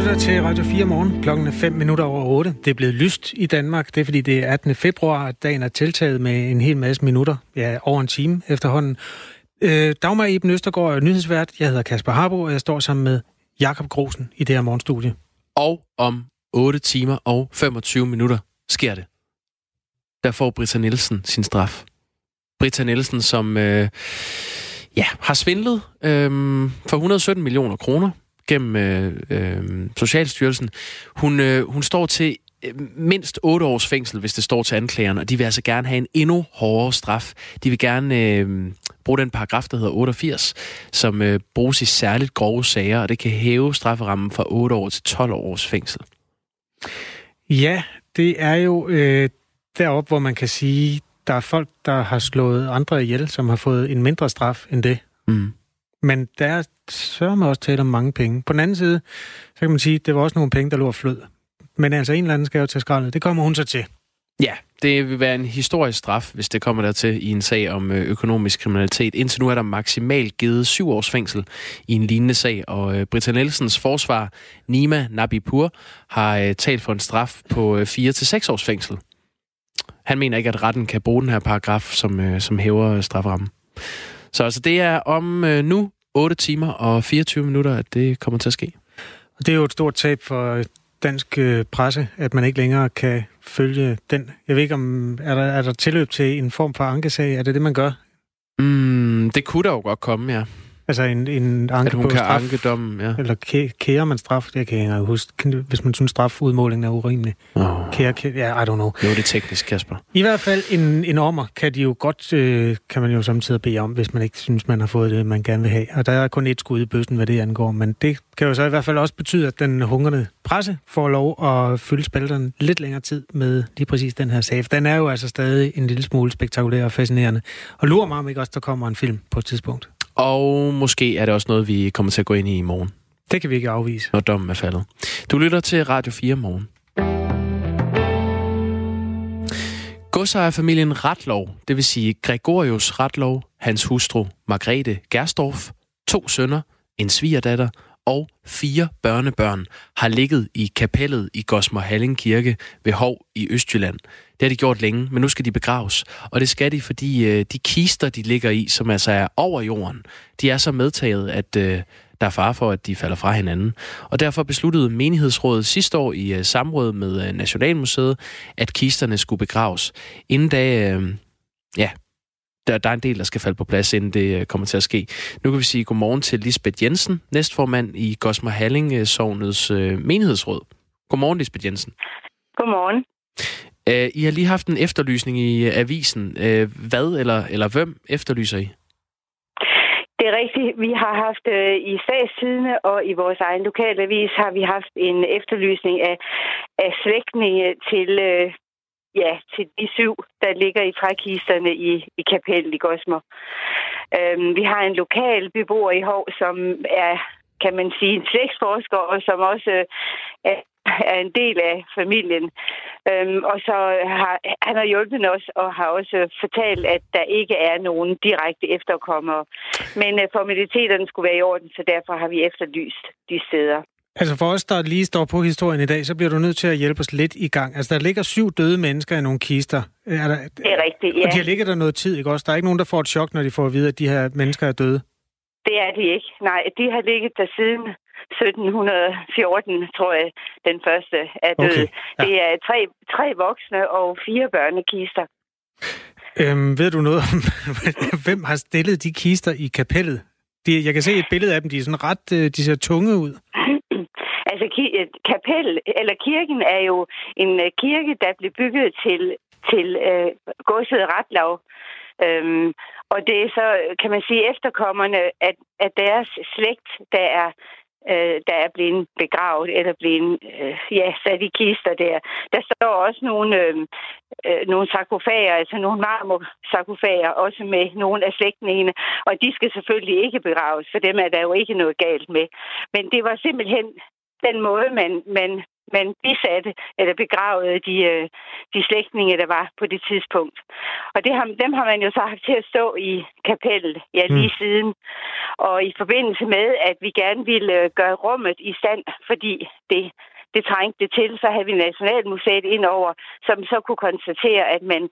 lytter til Radio 4 morgen. Klokken er 5 minutter over 8. Det er blevet lyst i Danmark. Det er fordi, det er 18. februar, at dagen er tiltaget med en hel masse minutter. Ja, over en time efterhånden. Øh, Dagmar Eben Østergaard er nyhedsvært. Jeg hedder Kasper Harbo, og jeg står sammen med Jakob Grosen i det her morgenstudie. Og om 8 timer og 25 minutter sker det. Der får Britta Nielsen sin straf. Britta Nielsen, som øh, ja, har svindlet øh, for 117 millioner kroner gennem øh, øh, Socialstyrelsen. Hun, øh, hun står til øh, mindst 8 års fængsel, hvis det står til anklageren, og de vil altså gerne have en endnu hårdere straf. De vil gerne øh, bruge den paragraf, der hedder 88, som øh, bruges i særligt grove sager, og det kan hæve strafferammen fra 8 år til 12 års fængsel. Ja, det er jo øh, derop, hvor man kan sige, der er folk, der har slået andre ihjel, som har fået en mindre straf end det. Mm. Men der sørger man også tale om mange penge. På den anden side, så kan man sige, at det var også nogle penge, der lå og flød. Men altså, en eller anden skal jo tage skraldet. Det kommer hun så til. Ja, det vil være en historisk straf, hvis det kommer dertil i en sag om øh, økonomisk kriminalitet. Indtil nu er der maksimalt givet syv års fængsel i en lignende sag, og øh, Britta Nielsens forsvar, Nima Nabipur, har øh, talt for en straf på fire til seks års fængsel. Han mener ikke, at retten kan bruge den her paragraf, som, som hæver straframmen. Så altså, det er om øh, nu 8 timer og 24 minutter, at det kommer til at ske. Og det er jo et stort tab for dansk øh, presse, at man ikke længere kan følge den. Jeg ved ikke, om er der, er der tilløb til en form for ankesag? Er det det, man gør? Mm, det kunne der jo godt komme, ja. Altså en, en anke at hun på kan straf, anke dommen, ja. Eller kæ, kærer man straf? Det kan jeg ikke huske. Hvis man synes, strafudmålingen er urimelig. Oh. Kære, kære, ja, I don't know. Jo, det er teknisk, Kasper. I hvert fald en, en ommer kan de jo godt, øh, kan man jo samtidig bede om, hvis man ikke synes, man har fået det, man gerne vil have. Og der er kun et skud i bøssen, hvad det angår. Men det kan jo så i hvert fald også betyde, at den hungrende presse får lov at fylde spalterne lidt længere tid med lige præcis den her sag. Den er jo altså stadig en lille smule spektakulær og fascinerende. Og lurer mig om ikke også, der kommer en film på et tidspunkt. Og måske er det også noget, vi kommer til at gå ind i i morgen. Det kan vi ikke afvise. Når dommen er faldet. Du lytter til Radio 4 morgen. Godsejerfamilien Ratlov, det vil sige Gregorius Ratlov, hans hustru Margrethe Gerstorff, to sønner, en svigerdatter og fire børnebørn har ligget i kapellet i Gosmer Halling Kirke ved Hov i Østjylland. Det har de gjort længe, men nu skal de begraves. Og det skal de, fordi øh, de kister, de ligger i, som altså er over jorden, de er så medtaget, at øh, der er far for, at de falder fra hinanden. Og derfor besluttede menighedsrådet sidste år i øh, samråd med øh, Nationalmuseet, at kisterne skulle begraves. Inden da, øh, ja, der, der er en del, der skal falde på plads, inden det øh, kommer til at ske. Nu kan vi sige godmorgen til Lisbeth Jensen, næstformand i Gosmer Halling øh, Sovnets øh, menighedsråd. Godmorgen, Lisbeth Jensen. Godmorgen. Uh, I har lige haft en efterlysning i uh, avisen. Uh, hvad eller, eller hvem efterlyser I? Det er rigtigt. Vi har haft øh, i statstidene og i vores egen lokale avis har vi haft en efterlysning af, af slægtninge til, øh, ja, til de syv, der ligger i trækisterne i, i kapellet i Gosmer. Øhm, vi har en lokal beboer i Hov, som er kan man sige, en slægtsforsker, og som også øh, er er en del af familien. Øhm, og så har han har hjulpet os og har også fortalt, at der ikke er nogen direkte efterkommere. Men øh, formaliteterne skulle være i orden, så derfor har vi efterlyst de steder. Altså for os, der lige står på historien i dag, så bliver du nødt til at hjælpe os lidt i gang. Altså der ligger syv døde mennesker i nogle kister. Er der, det er rigtigt, ja. Og de har ligget der noget tid, ikke også? Der er ikke nogen, der får et chok, når de får at vide, at de her mennesker er døde. Det er de ikke. Nej, de har ligget der siden 1714, tror jeg, den første er død. Okay, ja. Det er tre, tre voksne og fire børnekister. Øhm, ved du noget om, hvem har stillet de kister i kapellet? De, jeg kan se et billede af dem, de er sådan ret, øh, de ser tunge ud. altså, kapel, eller kirken er jo en øh, kirke, der blev bygget til, til øh, godset Retlav. Øhm, og det er så, kan man sige, efterkommerne, at, at deres slægt, der er øh, der er blevet begravet eller blevet øh, ja, sat i kister der. Der står også nogle, øh, øh, nogle sarkofager, altså nogle marmorsarkofager, også med nogle af slægtningene, og de skal selvfølgelig ikke begraves, for dem er der jo ikke noget galt med. Men det var simpelthen den måde, man, man man bisatte eller begravede de, øh, de slægtninge, der var på det tidspunkt. Og det har, dem har man jo så haft til at stå i kapellet, ja, lige mm. siden. Og i forbindelse med, at vi gerne ville øh, gøre rummet i stand, fordi det det trængte til, så havde vi Nationalmuseet ind over, som så kunne konstatere, at man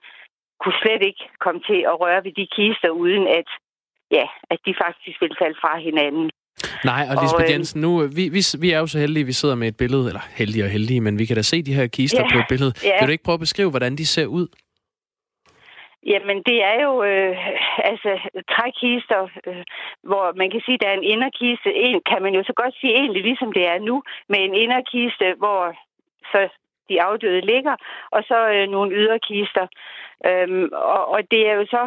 kunne slet ikke komme til at røre ved de kister, uden at, ja, at de faktisk ville falde fra hinanden. Nej, og Lisbeth og, øh, Jensen, nu, vi, vi, vi er jo så heldige, vi sidder med et billede, eller heldige og heldige, men vi kan da se de her kister ja, på et billede. Ja. Vil du ikke prøve at beskrive, hvordan de ser ud? Jamen, det er jo øh, altså trækister, øh, hvor man kan sige, at der er en inderkiste. En kan man jo så godt sige egentlig, ligesom det er nu, med en inderkiste, hvor så de afdøde ligger, og så øh, nogle yderkister. Øhm, og, og det er jo så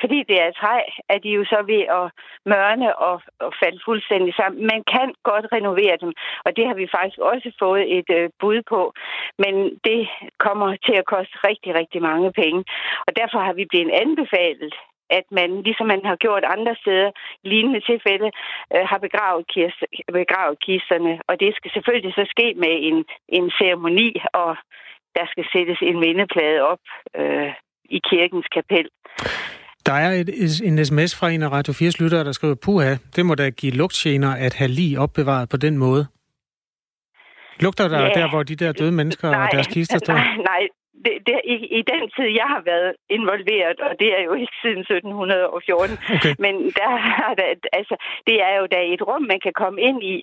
fordi det er træ, er de jo så ved at mørne og, og falde fuldstændig sammen. Man kan godt renovere dem, og det har vi faktisk også fået et øh, bud på. Men det kommer til at koste rigtig, rigtig mange penge. Og derfor har vi blevet anbefalet at man, ligesom man har gjort andre steder, lignende tilfælde, øh, har begravet, kist, begravet kisterne. Og det skal selvfølgelig så ske med en, en ceremoni, og der skal sættes en mindeplade op øh, i kirkens kapel. Der er et, en sms fra en af Radio 4 lyttere, der skriver, puha, det må da give lugtgener at have lige opbevaret på den måde. Lugter der ja, der, hvor de der døde mennesker nej, og deres kister står? Nej, nej. Det, det, i, I den tid, jeg har været involveret, og det er jo ikke siden 1714, okay. men der, der, altså, det er jo da et rum, man kan komme ind i,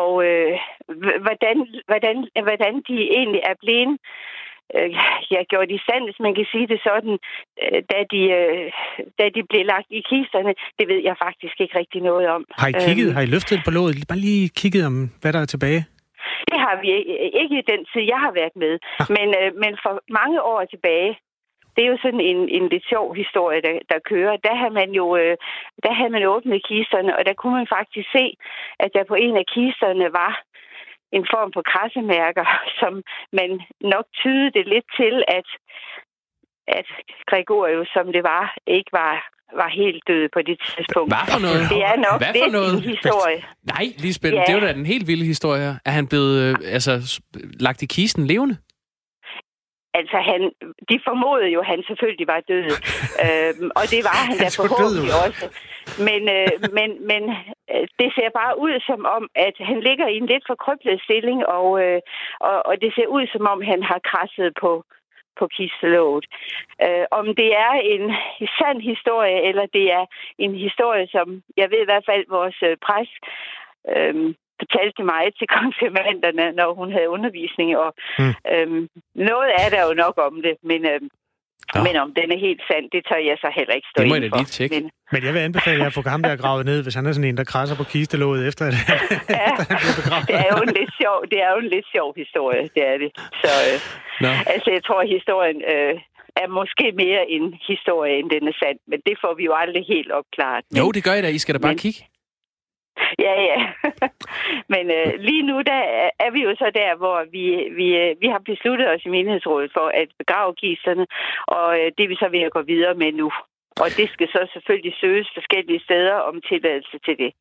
og øh, hvordan, hvordan, hvordan de egentlig er blevet øh, ja, gjort i stand, hvis man kan sige det sådan, øh, da, de, øh, da de blev lagt i kisterne. Det ved jeg faktisk ikke rigtig noget om. Har I kigget? Øhm, har I løftet på låget? Bare lige kigget om, hvad der er tilbage? Det har vi ikke i den tid, jeg har været med. Ah. Men, øh, men for mange år tilbage, det er jo sådan en, en lidt sjov historie, der, der kører. Der havde man jo øh, der havde man åbnet kisterne, og der kunne man faktisk se, at der på en af kisterne var en form for krassemærker, som man nok tyde det lidt til, at, at Gregorius, som det var, ikke var var helt død på det tidspunkt. Hvad for noget? Det er nok Hvad for noget? en historie. Nej, Lisbeth, ja. det var da den helt vilde historie. Er han blevet øh, altså, lagt i kisten levende? Altså, han, de formodede jo, at han selvfølgelig var død. øhm, og det var han, han da forhåbentlig også. Men, øh, men, men øh, det ser bare ud som om, at han ligger i en lidt forkryblet stilling, og, øh, og, og det ser ud som om, han har krasset på, på kistelåget. Øh, om det er en sand historie, eller det er en historie, som jeg ved i hvert fald, vores øh, pres øh, fortalte mig til konfirmanderne, når hun havde undervisning. Og mm. øhm, noget er der jo nok om det, men, øhm, ja. men om den er helt sand, det tør jeg så heller ikke stå det må jeg lige tjekke. Men, men jeg vil anbefale jer at få ham der gravet ned, hvis han er sådan en, der krasser på kistelåget efter, at, ja, efter han bliver begravet. Det er jo en lidt sjov, det er jo en lidt sjov historie, det er det. Så øh, no. altså, jeg tror, at historien øh, er måske mere en historie, end den er sand, men det får vi jo aldrig helt opklaret. Men, jo, det gør I da. I skal da bare men, kigge. Ja, ja. Men øh, lige nu der er vi jo så der, hvor vi, vi, øh, vi har besluttet os i menighedsrådet for at begrave gisterne, og øh, det er vi så ved at gå videre med nu. Og det skal så selvfølgelig søges forskellige steder om tilladelse til det.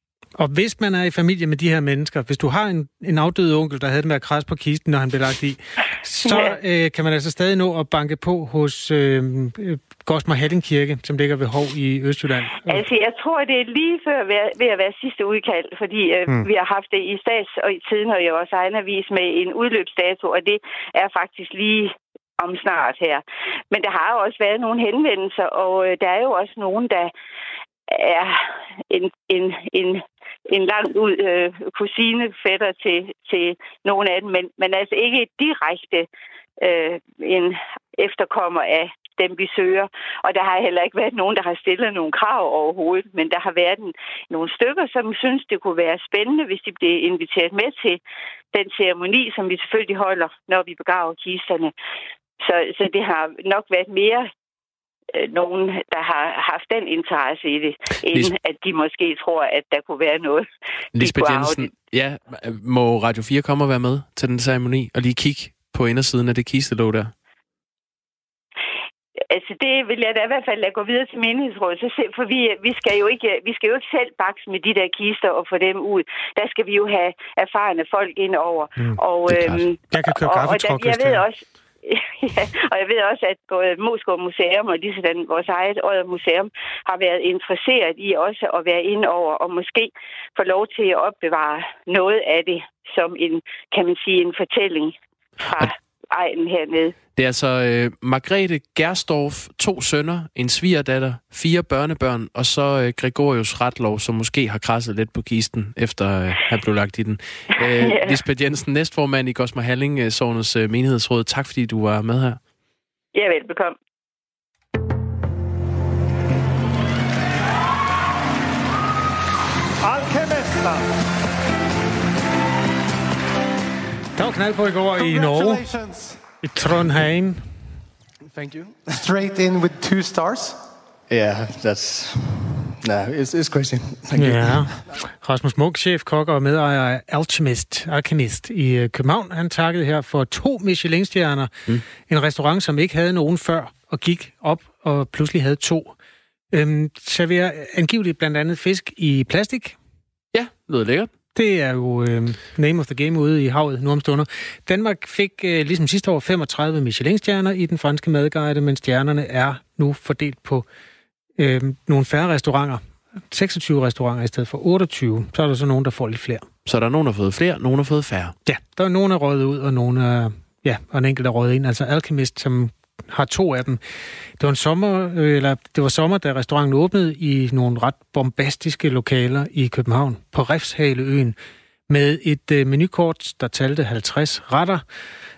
Og hvis man er i familie med de her mennesker, hvis du har en, en afdød onkel, der havde det med at krasse på kisten, når han blev lagt i, så ja. øh, kan man altså stadig nå at banke på hos øh, Gosmar Halling Kirke, som ligger ved Hov i Østjylland. Altså, jeg tror, det er lige før ved, ved at være sidste udkald, fordi øh, hmm. vi har haft det i stats og i tiden og i vores egen avis med en udløbsdato, og det er faktisk lige om snart her. Men der har jo også været nogle henvendelser, og øh, der er jo også nogen, der er en, en, en, en langt ud øh, kusinefætter til, til nogle af dem, men, men altså ikke direkte øh, en efterkommer af dem, vi søger. Og der har heller ikke været nogen, der har stillet nogle krav overhovedet, men der har været en, nogle stykker, som synes, det kunne være spændende, hvis de blev inviteret med til den ceremoni, som vi selvfølgelig holder, når vi begraver kisterne. Så, så det har nok været mere øh, nogen, der har haft den interesse i det, end Lis- at de måske tror, at der kunne være noget. Lisbeth Jensen, ja, må Radio 4 komme og være med til den ceremoni, og lige kigge på indersiden af det kistelåg der? Altså, det vil jeg da i hvert fald lade gå videre til menighedsrådet, så se, for vi, vi, skal jo ikke, vi skal jo ikke selv bakse med de der kister og få dem ud. Der skal vi jo have erfarne folk ind over. Mm, og, øhm, jeg kan køre og, og der, jeg ved også, ja, og jeg ved også, at både Moskva Museum og lige sådan vores eget Odder Museum har været interesseret i også at være ind over og måske få lov til at opbevare noget af det som en, kan man sige, en fortælling fra egen hernede. Det er altså øh, Margrethe Gerstorff, to sønner, en svigerdatter, fire børnebørn, og så øh, Gregorius Retlov, som måske har krasset lidt på kisten, efter øh, han blev lagt i den. Øh, ja. Lisbeth Jensen, næstformand i Gosmar Halling, øh, Sovnets øh, menighedsråd. Tak fordi du var med her. Ja, velbekomme. Alkemister. Knald på i går i Norge. I Trondheim. Thank you. Straight in with two stars. Yeah, that's nah, it's, it's crazy. Thank you. Ja. Rasmus Munk, chef, kok og medejer af Alchemist, Alchemist i øh, København. Han takkede her for to Michelin-stjerner. Mm. En restaurant, som ikke havde nogen før, og gik op og pludselig havde to. Øhm, serverer angiveligt blandt andet fisk i plastik. Ja, lyder lækkert. Det er jo øh, name of the game ude i havet nu om stunder. Danmark fik øh, ligesom sidste år 35 Michelin-stjerner i den franske madguide, men stjernerne er nu fordelt på øh, nogle færre restauranter. 26 restauranter i stedet for 28. Så er der så nogen, der får lidt flere. Så der er nogen, der har fået flere, nogen har fået færre. Ja, der er nogen, der er røget ud, og nogen er, ja, og en enkelt er røget ind. Altså Alchemist, som har to af dem. Det var en sommer, øh, eller det var sommer, da restauranten åbnede i nogle ret bombastiske lokaler i København på Refshaleøen med et øh, menukort, der talte 50 retter.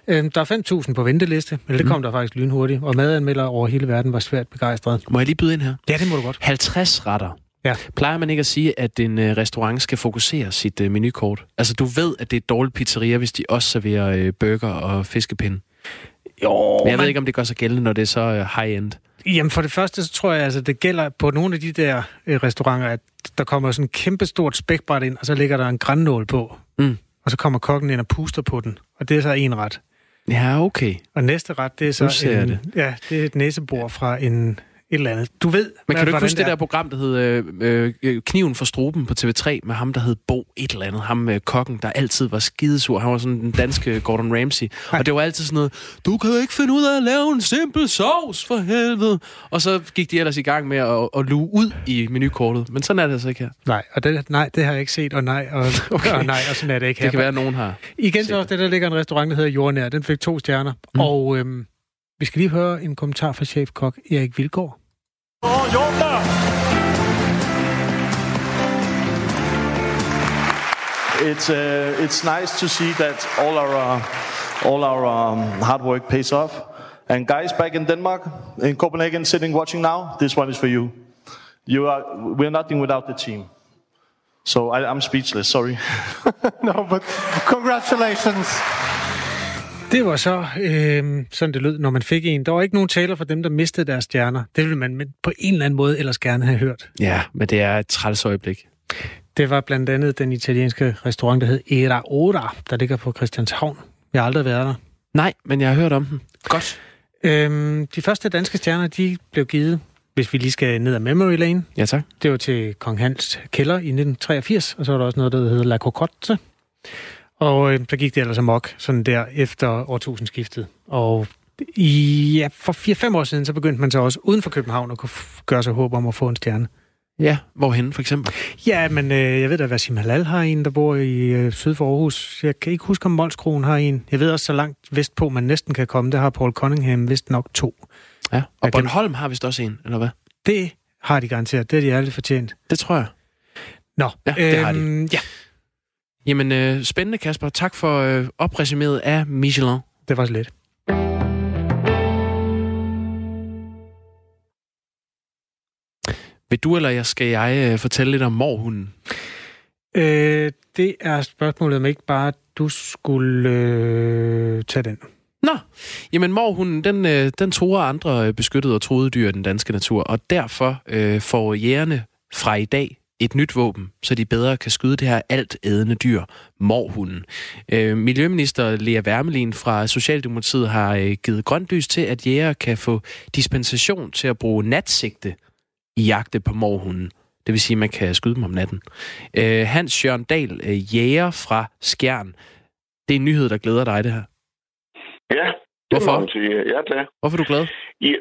Øh, der er 5.000 på venteliste, men det kom mm. der faktisk lynhurtigt, og madanmeldere over hele verden var svært begejstret. Må jeg lige byde ind her? Ja, det må du godt. 50 retter. Ja. Plejer man ikke at sige, at en uh, restaurant skal fokusere sit menukort? Altså, du ved, at det er et dårligt pizzeria, hvis de også serverer burger og fiskepinde. Jo, Men jeg ved ikke, om det gør sig gældende, når det er så uh, high-end. Jamen for det første, så tror jeg, altså det gælder på nogle af de der øh, restauranter, at der kommer sådan en kæmpe stort spækbræt ind, og så ligger der en grænnål på. Mm. Og så kommer kokken ind og puster på den. Og det er så en ret. Ja, okay. Og næste ret, det er så en, det. Ja, det er et næsebord fra en, et eller andet. Du ved, Men kan du ikke huske det er. der program, der hed øh, øh, Kniven for struben på TV3, med ham, der hed Bo et eller andet, ham med kokken, der altid var skidesur. Han var sådan den danske Gordon Ramsay. Nej. Og det var altid sådan noget, du kan ikke finde ud af at lave en simpel sovs, for helvede. Og så gik de ellers i gang med at, at luge ud i menukortet. Men sådan er det altså ikke her. Nej, og det, nej, det har jeg ikke set, og nej, og, okay. og nej, og sådan er det ikke Det her. kan være, at nogen har. Igen så også det, der ligger en restaurant, der hedder Jordnær. Den fik to stjerner. Mm. Og øhm, vi skal lige høre en kommentar fra chefkok Erik Vilgaard. It's uh, it's nice to see that all our uh, all our um, hard work pays off. And guys back in Denmark, in Copenhagen, sitting watching now, this one is for you. You are we're nothing without the team. So I, I'm speechless. Sorry. No, but congratulations. Det var så øh, sådan, det lød, når man fik en. Der var ikke nogen taler for dem, der mistede deres stjerner. Det ville man på en eller anden måde ellers gerne have hørt. Ja, men det er et træls øjeblik. Det var blandt andet den italienske restaurant, der hed Era Ora, der ligger på Christianshavn. Jeg har aldrig været der. Nej, men jeg har hørt om den. Godt. Øhm, de første danske stjerner, de blev givet, hvis vi lige skal ned ad Memory Lane. Ja, tak. Det var til Kong Hans kælder i 1983, og så var der også noget, der hedder La Cocotte. Og øh, der gik det ellers amok, sådan der efter årtusindskiftet. Og i, ja, for 4-5 år siden, så begyndte man så også uden for København at kunne gøre sig håb om at få en stjerne. Ja, hvorhen for eksempel? Ja, men øh, jeg ved da, at Wasim Halal har en, der bor i øh, syd for Aarhus. Jeg kan ikke huske, om Molskroen har en. Jeg ved også, så langt vestpå man næsten kan komme. Der har Paul Cunningham vist nok to. Ja. Og dem- Bornholm har vist også en, eller hvad? Det har de garanteret. Det er de ærligt fortjent. Det tror jeg. Nå, Ja, det har de. øhm, Ja, Jamen, øh, spændende, Kasper. Tak for øh, opresuméet af Michelin. det var så lidt. Vil du eller jeg, skal jeg øh, fortælle lidt om morhunden? Øh, det er spørgsmålet, om ikke bare du skulle øh, tage den. Nå, jamen morhunden, den, øh, den tror andre øh, beskyttede og troede dyr i den danske natur, og derfor øh, får jægerne fra i dag et nyt våben, så de bedre kan skyde det her alt ædende dyr, morhunden. Øh, Miljøminister Lea Wermelin fra Socialdemokratiet har øh, givet grønt lys til, at jæger kan få dispensation til at bruge natsigte i jagte på morhunden. Det vil sige, at man kan skyde dem om natten. Øh, Hans Jørgen Dahl, øh, jæger fra Skjern. Det er en nyhed, der glæder dig, det her. Ja, det Hvorfor? sige. Ja, det. Hvorfor er du glad? I,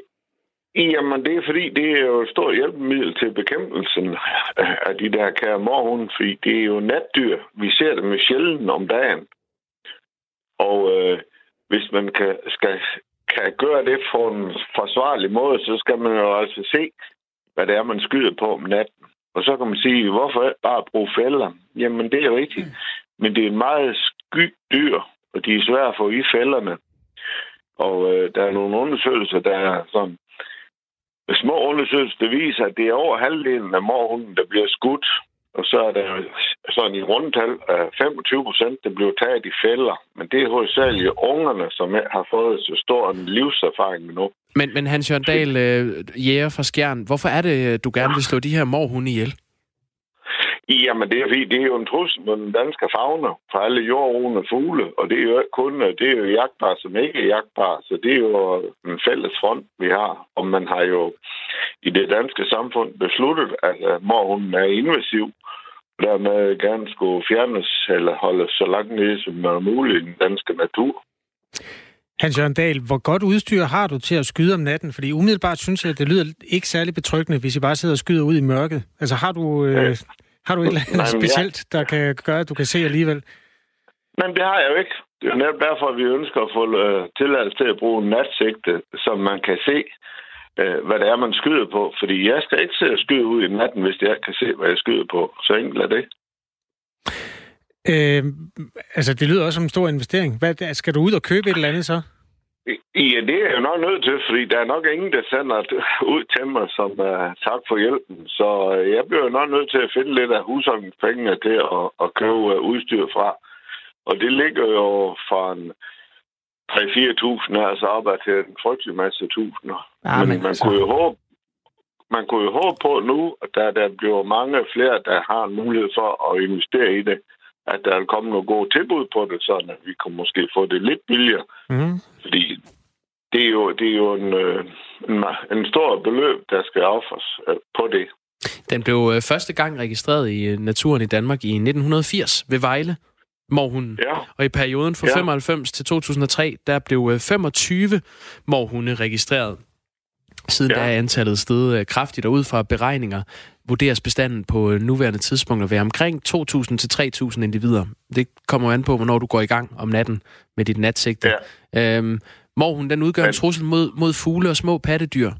jamen, det er fordi, det er jo et stort hjælpemiddel til bekæmpelsen af de der kære morhunde, fordi det er jo natdyr. Vi ser dem jo sjældent om dagen. Og øh, hvis man kan, skal, kan gøre det på en forsvarlig måde, så skal man jo altså se, hvad det er, man skyder på om natten. Og så kan man sige, hvorfor bare bruge fælder? Jamen, det er rigtigt. Men det er et meget sky dyr, og de er svære at få i fælderne. Og øh, der er nogle undersøgelser, der er sådan små undersøgelser, der viser, at det er over halvdelen af morhunden, der bliver skudt. Og så er der sådan i rundtal af 25 procent, der bliver taget i fælder. Men det er hovedsageligt ungerne, som har fået så stor en livserfaring nu. Men, men Hans Jørgen Dahl, øh, jæger fra Skjern, hvorfor er det, du gerne vil slå de her morhunde ihjel? Jamen, det er fordi, det er jo en trussel mod den danske fauna for alle jordruende fugle, og det er jo ikke kun, det er jo jagtbar, som ikke er jagtbar, så det er jo en fælles front, vi har. Og man har jo i det danske samfund besluttet, at morhunden er invasiv, og dermed gerne skulle fjernes eller holdes så langt nede som muligt i den danske natur. Hans Jørgen Dahl, hvor godt udstyr har du til at skyde om natten? Fordi umiddelbart synes jeg, at det lyder ikke særlig betryggende, hvis I bare sidder og skyder ud i mørket. Altså har du, øh, har du et eller andet Nej, specielt, der kan gøre, at du kan se alligevel? Men det har jeg jo ikke. Det er jo netop derfor, at vi ønsker at få øh, tilladelse til at bruge en natsigte, så man kan se, øh, hvad det er, man skyder på. Fordi jeg skal ikke sidde og skyde ud i natten, hvis jeg kan se, hvad jeg skyder på. Så enkelt er det. Øh, altså, det lyder også som en stor investering. Hvad, skal du ud og købe et eller andet så? Ja, det er jeg jo nok nødt til, fordi der er nok ingen, der sender ud til mig som uh, tak for hjælpen. Så uh, jeg bliver nok nødt til at finde lidt af husholdningspengene til at, at købe uh, udstyr fra. Og det ligger jo fra en 3-4.000, altså op til en frygtelig masse tusinder. Ja, men, men man, altså- kunne jo håbe, man kunne jo håbe på nu, at der, der bliver mange flere, der har en mulighed for at investere i det, at der er kommet nogle gode tilbud på det, så at vi kan måske få det lidt billigere. Mm. Fordi det er jo, det er jo en, øh, en, en stor beløb, der skal offres øh, på det. Den blev øh, første gang registreret i naturen i Danmark i 1980 ved Vejle, morhunden. Ja. Og i perioden fra Ja. 95 til 2003, der blev øh, 25 morhunde registreret. Siden Ja. da er antallet steget øh, kraftigt, og ud fra beregninger vurderes bestanden på øh, nuværende tidspunkt at være omkring 2.000 til 3.000 individer. Det kommer an på, hvornår du går i gang om natten med dit natsigte. Ja. Øhm, morhunden, den udgør en trussel mod, mod fugle og små pattedyr.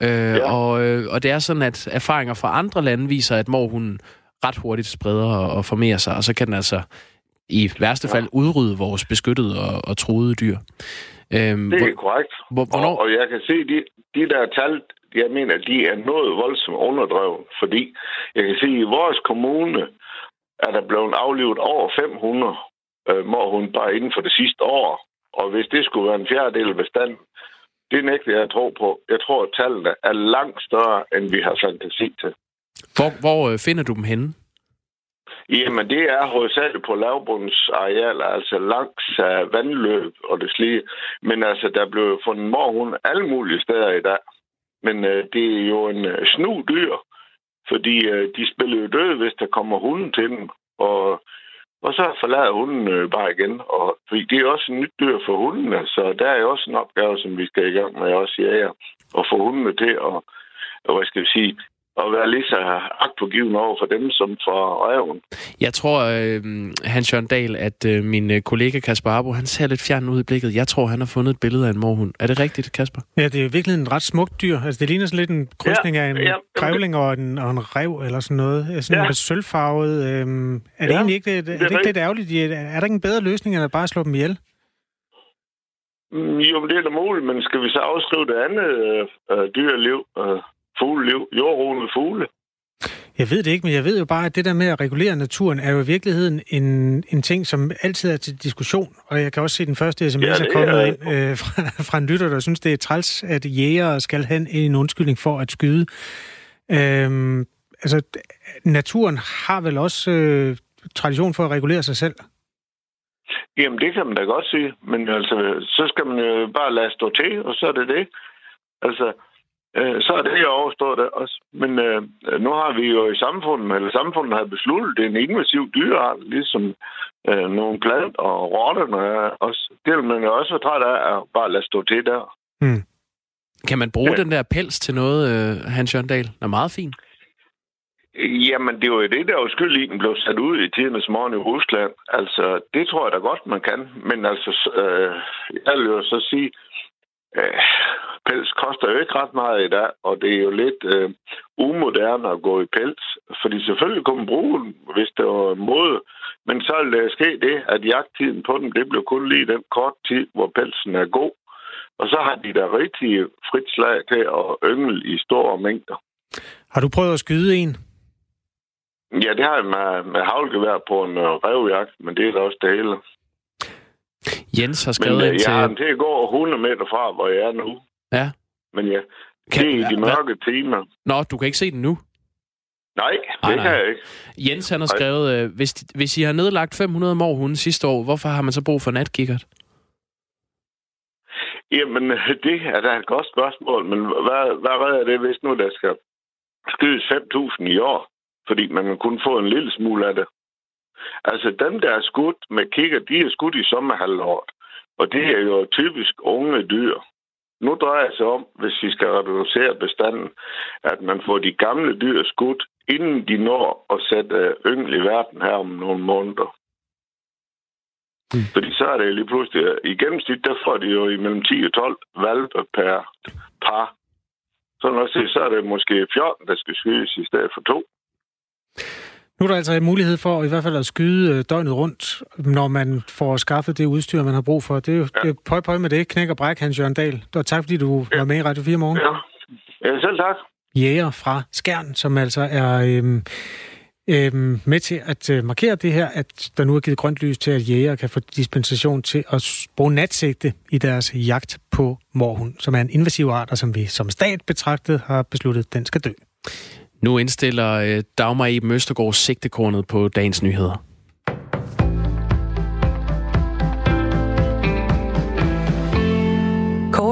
Øh, ja. og, øh, og det er sådan, at erfaringer fra andre lande viser, at morhunden ret hurtigt spreder og, og formerer sig, og så kan den altså i værste fald udrydde vores beskyttede og, og truede dyr. Øhm, Det er hvor, korrekt. hvor, hvornår, Og, og jeg kan se, de, de der tal, jeg mener, de er noget voldsomt underdrevet, fordi jeg kan se, at i vores kommune er der blevet aflivet over 500 øh, morhund bare inden for det sidste år. Og hvis det skulle være en fjerdedel af bestanden, det nægter jeg at tro på. Jeg tror, at tallene er langt større, end vi har fantasi til. hvor, hvor øh, finder du dem henne? Jamen, det er hovedsageligt på lavbundsarealer, altså langs uh, vandløb og det slige. Men altså, der blev fundet morhund alle mulige steder i dag. Men uh, det er jo en øh, uh, snu dyr, fordi uh, de spiller jo døde, hvis der kommer hunden til dem. Og, og så forlader hunden uh, bare igen. Og, fordi det er også en nyt dyr for hundene, så der er jo også en opgave, som vi skal i gang med også jæger. At få hundene til at, og hvad skal vi sige, at være lige så agtpågivende over for dem, som for reven. Jeg tror, øh, Hans Jørgen Dahl, at øh, min øh, kollega Kasper Arbo, han ser lidt fjern ud i blikket. Jeg tror, han har fundet et billede af en morhund. Er det rigtigt, Kasper? Ja, det er virkelig en ret smukt dyr. Altså, det ligner sådan lidt en krydsning Ja, af en ja, grævling og en, og en rev eller sådan noget. Sådan Ja. lidt sølvfarvet. Øhm, er det Ja, egentlig ikke, det, er det ikke rigtigt. lidt ærgerligt? Er der ikke en bedre løsning, end at bare slå dem ihjel? Mm, Jo, det er da muligt, men skal vi så afskrive det andet øh, øh, dyreliv, øh, fugleliv, jordruende fugle? Jeg ved det ikke, men jeg ved jo bare, at det der med at regulere naturen er jo i virkeligheden en, en ting, som altid er til diskussion. Og jeg kan også se, den første sms Ja, er kommet er- ind øh, fra, fra en lytter, der synes, det er træls, at jægere skal have en undskyldning for at skyde. Øhm, altså, naturen har vel også øh, tradition for at regulere sig selv? Jamen, det kan man da godt sige. Men altså, så skal man jo bare lade stå til, og så er det det. Altså, øh, så er det, jeg overstår det også. Men øh, nu har vi jo i samfundet, eller samfundet har besluttet, det er en invasiv dyreart, ligesom øh, nogle plant og rotterne er også. Det vil man jo også være træt af, at bare lade stå til der. Mm. Kan man bruge Ja. den der pels til noget, øh, Hans Jørgendal? Den er meget fin. Jamen, det var jo det, der var skyld i, den blev sat ud i tidernes morgen i Rusland. Altså, det tror jeg da godt, man kan. Men altså, øh, jeg vil jo så sige, øh, pels koster jo ikke ret meget i dag, og det er jo lidt øh, umoderne at gå i pels. Fordi selvfølgelig kunne man bruge den, hvis det var måde. Men så vil der ske det, at jagttiden på den, det blev kun lige den kort tid, hvor pelsen er god. Og så har de da rigtig frit slag til at yngle i store mængder. Har du prøvet at skyde en? Ja, det har jeg med, med havlgevær på en uh, revjagt, men det er da også det hele. Jens har Men skrevet uh, ind jeg har til... den til at gå 100 meter fra, hvor jeg er nu. Ja. Men ja, Kan, det er i de mørke timer. Nå, du kan ikke se den nu. Nej, Nej, det nej. kan jeg ikke. Jens han har Nej. skrevet, øh, hvis, hvis I har nedlagt 500 morhunde sidste år, hvorfor har man så brug for natkikkert? Jamen, det er da et godt spørgsmål, men hvad, hvad redder det, hvis nu der skal skydes 5.000 i år? Fordi man kan kun få en lille smule af det. Altså, dem, der er skudt med kigger, de er skudt i sommerhalvåret. Og det er jo typisk unge dyr. Nu drejer det sig om, hvis vi skal reducere bestanden, at man får de gamle dyr skudt, inden de når at sætte øh, yngel i verden her om nogle måneder. Mm. Fordi så er det lige pludselig, i gennemsnit, der får de jo imellem 10 og 12 valpe per par. Så, når jeg så er det måske 14, der skal skydes i stedet for to. Nu er der altså en mulighed for i hvert fald at skyde øh, døgnet rundt, når man får skaffet det udstyr, man har brug for. Det er jo ja. pøj, pøj med det. Knæk og bræk, Hans Jørgen Dahl. Og tak, fordi du ja. var med i Radio 4 morgen. Ja, ja selv tak. Jæger fra Skjern, som altså er øhm, øhm, med til at øh, markere det her, at der nu er givet grønt lys til, at jæger kan få dispensation til at bruge natsigte i deres jagt på morhund, som er en invasiv art, og som vi som stat betragtet har besluttet, den skal dø. Nu indstiller øh, Dagmar Eben Østergaard sigtekornet på dagens nyheder.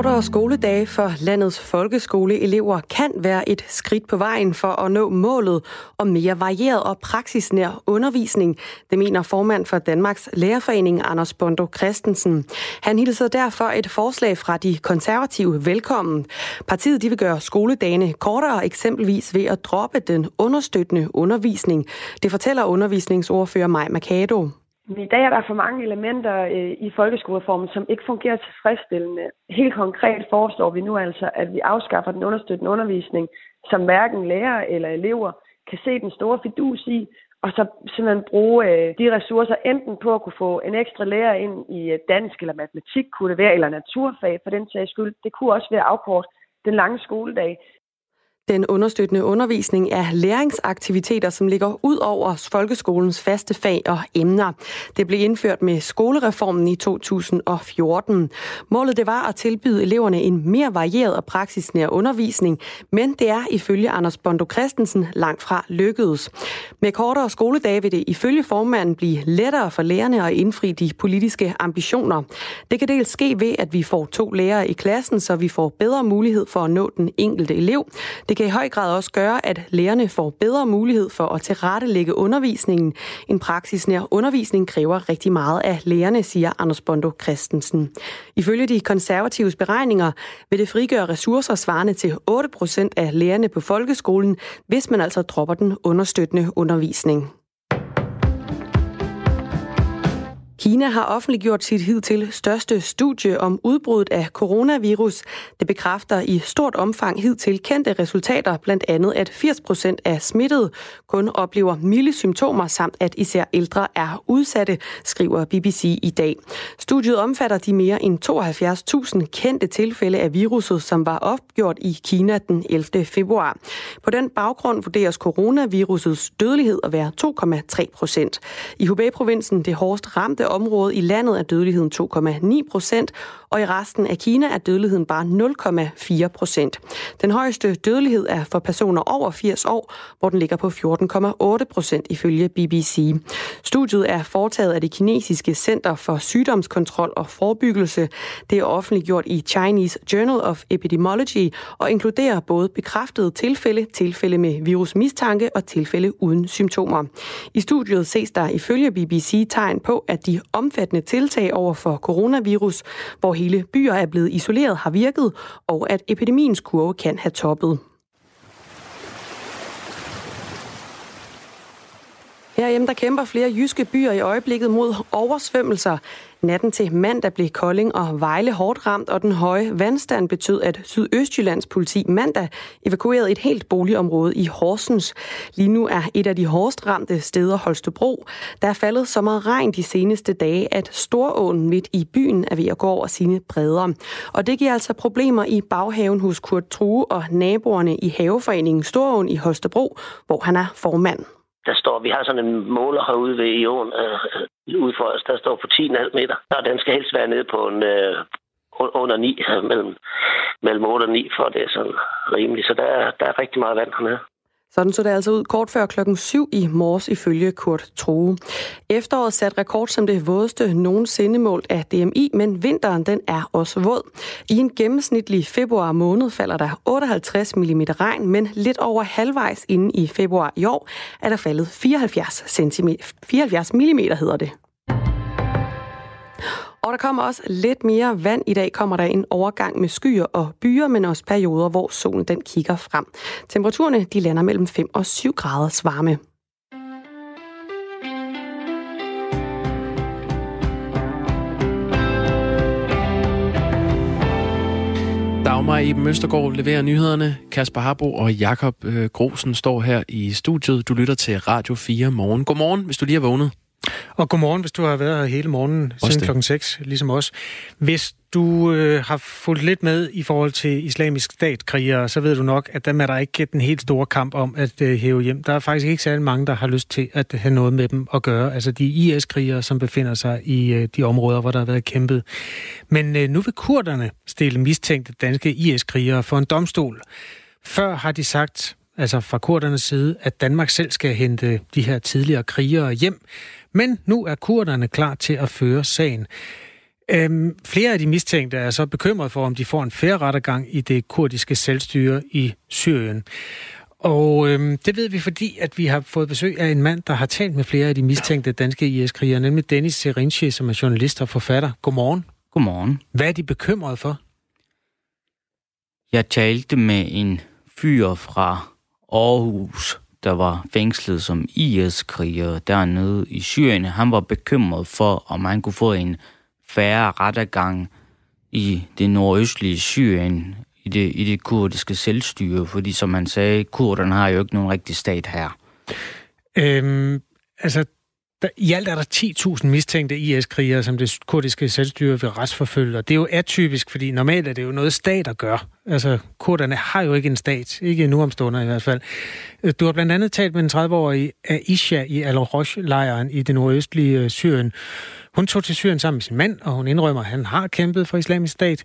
Kortere skoledage for landets folkeskoleelever kan være et skridt på vejen for at nå målet om mere varieret og praksisnær undervisning. Det mener formand for Danmarks Lærerforening, Anders Bondo Christensen. Han hilser derfor et forslag fra de konservative velkommen. Partiet de vil gøre skoledagene kortere, eksempelvis ved at droppe den understøttende undervisning. Det fortæller undervisningsordfører Maj Mercado. I dag er der for mange elementer øh, i folkeskolereformen, som ikke fungerer tilfredsstillende. Helt konkret foreslår vi nu altså, at vi afskaffer den understøttende undervisning, som hverken lærere eller elever kan se den store fidus i, og så simpelthen bruge øh, de ressourcer enten på at kunne få en ekstra lærer ind i øh, dansk eller matematik, kunne det være, eller naturfag for den sags skyld. Det kunne også være afkort den lange skoledag. Den understøttende undervisning er læringsaktiviteter, som ligger ud over folkeskolens faste fag og emner. Det blev indført med skolereformen i 2014. Målet det var at tilbyde eleverne en mere varieret og praksisnær undervisning, men det er ifølge Anders Bondo Christensen langt fra lykkedes. Med kortere skoledage vil det ifølge formanden blive lettere for lærerne at indfri de politiske ambitioner. Det kan dels ske ved, at vi får to lærere i klassen, så vi får bedre mulighed for at nå den enkelte elev. Det kan i høj grad også gøre, at lærerne får bedre mulighed for at tilrettelægge undervisningen. En praksisnær undervisning kræver rigtig meget af lærerne, siger Anders Bondo Christensen. Ifølge de konservatives beregninger vil det frigøre ressourcer svarende til 8% af lærerne på folkeskolen, hvis man altså dropper den understøttende undervisning. Kina har offentliggjort sit hidtil største studie om udbruddet af coronavirus. Det bekræfter i stort omfang hidtil kendte resultater, blandt andet at 80 procent af smittede kun oplever milde symptomer, samt at især ældre er udsatte, skriver BBC i dag. Studiet omfatter de mere end 72.000 kendte tilfælde af viruset, som var opgjort i Kina den 11. februar. På den baggrund vurderes coronavirusets dødelighed at være 2,3 procent. I Hubei-provinsen, det hårdest ramte område, i landet er dødeligheden 2,9 procent, og i resten af Kina er dødeligheden bare 0,4 procent. Den højeste dødelighed er for personer over 80 år, hvor den ligger på 14,8 procent ifølge BBC. Studiet er foretaget af det kinesiske Center for Sygdomskontrol og Forebyggelse. Det er offentliggjort i Chinese Journal of Epidemiology og inkluderer både bekræftede tilfælde, tilfælde med virusmistanke og tilfælde uden symptomer. I studiet ses der ifølge BBC tegn på, at de omfattende tiltag over for coronavirus, hvor hele byer er blevet isoleret, har virket, og at epidemiens kurve kan have toppet. Herhjemme der kæmper flere jyske byer i øjeblikket mod oversvømmelser. Natten til mandag blev Kolding og Vejle hårdt ramt, og den høje vandstand betød, at Sydøstjyllands politi mandag evakuerede et helt boligområde i Horsens. Lige nu er et af de hårdest ramte steder Holstebro. Der er faldet så meget regn de seneste dage, at Storåen midt i byen er ved at gå over sine bredder. Og det giver altså problemer i baghaven hos Kurt True og naboerne i haveforeningen Storåen i Holstebro, hvor han er formand der står, vi har sådan en måler herude ved i åen, øh, øh ude for os, der står på 10,5 meter, og den skal helst være nede på en, øh, under 9, øh, mellem, mellem 8 og 9, for det er sådan rimeligt. Så der der er rigtig meget vand hernede. Sådan så det altså ud kort før klokken 7 i morges ifølge Kurt True. Efteråret sat rekord som det vådeste nogensinde målt af DMI, men vinteren den er også våd. I en gennemsnitlig februar måned falder der 58 mm regn, men lidt over halvvejs inden i februar i år er der faldet 74, cm, 74 mm hedder det. Og der kommer også lidt mere vand. I dag kommer der en overgang med skyer og byer, men også perioder, hvor solen den kigger frem. Temperaturerne de lander mellem 5 og 7 graders varme. Dagmar i Møstergaard leverer nyhederne. Kasper Harbo og Jakob øh, Grosen står her i studiet. Du lytter til Radio 4 morgen. Godmorgen, hvis du lige er vågnet. Og godmorgen, hvis du har været her hele morgenen Også siden klokken 6, ligesom os. Hvis du øh, har fulgt lidt med i forhold til islamisk statkrigere, så ved du nok, at dem er der ikke den helt store kamp om at øh, hæve hjem. Der er faktisk ikke særlig mange, der har lyst til at have noget med dem at gøre. Altså de IS-krigere, som befinder sig i øh, de områder, hvor der har været kæmpet. Men øh, nu vil kurderne stille mistænkte danske IS-krigere for en domstol. Før har de sagt, altså fra kurdernes side, at Danmark selv skal hente de her tidligere krigere hjem. Men nu er kurderne klar til at føre sagen. Øhm, flere af de mistænkte er så bekymret for, om de får en færre rettergang i det kurdiske selvstyre i Syrien. Og øhm, det ved vi, fordi at vi har fået besøg af en mand, der har talt med flere af de mistænkte danske IS-krigere, nemlig Dennis Serinci, som er journalist og forfatter. Godmorgen. Godmorgen. Hvad er de bekymrede for? Jeg talte med en fyr fra Aarhus, der var fængslet som IS-kriger dernede i Syrien, han var bekymret for, om han kunne få en færre rettergang i det nordøstlige Syrien, i det, i det kurdiske selvstyre, fordi som han sagde, kurderne har jo ikke nogen rigtig stat her. Øhm, altså, der, I alt er der 10.000 mistænkte IS-krigere, som det kurdiske selvstyre vil retsforfølge, og det er jo atypisk, fordi normalt er det jo noget stater gør. Altså, kurderne har jo ikke en stat, ikke nu omstående i hvert fald. Du har blandt andet talt med en 30-årig Aisha i Al-Rosh-lejren i det nordøstlige øh, Syrien. Hun tog til Syrien sammen med sin mand, og hun indrømmer, at han har kæmpet for islamisk stat.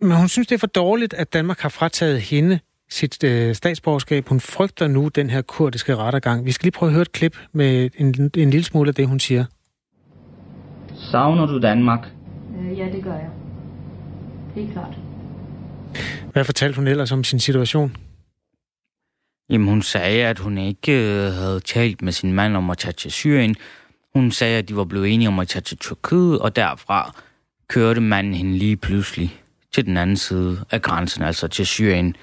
Men hun synes, det er for dårligt, at Danmark har frataget hende sit øh, statsborgerskab. Hun frygter nu den her kurdiske rettergang. Vi skal lige prøve at høre et klip med en, en lille smule af det, hun siger. Savner du Danmark? Øh, ja, det gør jeg. Helt klart. Hvad fortalte hun ellers om sin situation? Jamen, hun sagde, at hun ikke øh, havde talt med sin mand om at tage til Syrien. Hun sagde, at de var blevet enige om at tage til Tyrkiet, og derfra kørte manden hende lige pludselig til den anden side af grænsen, altså til Syrien.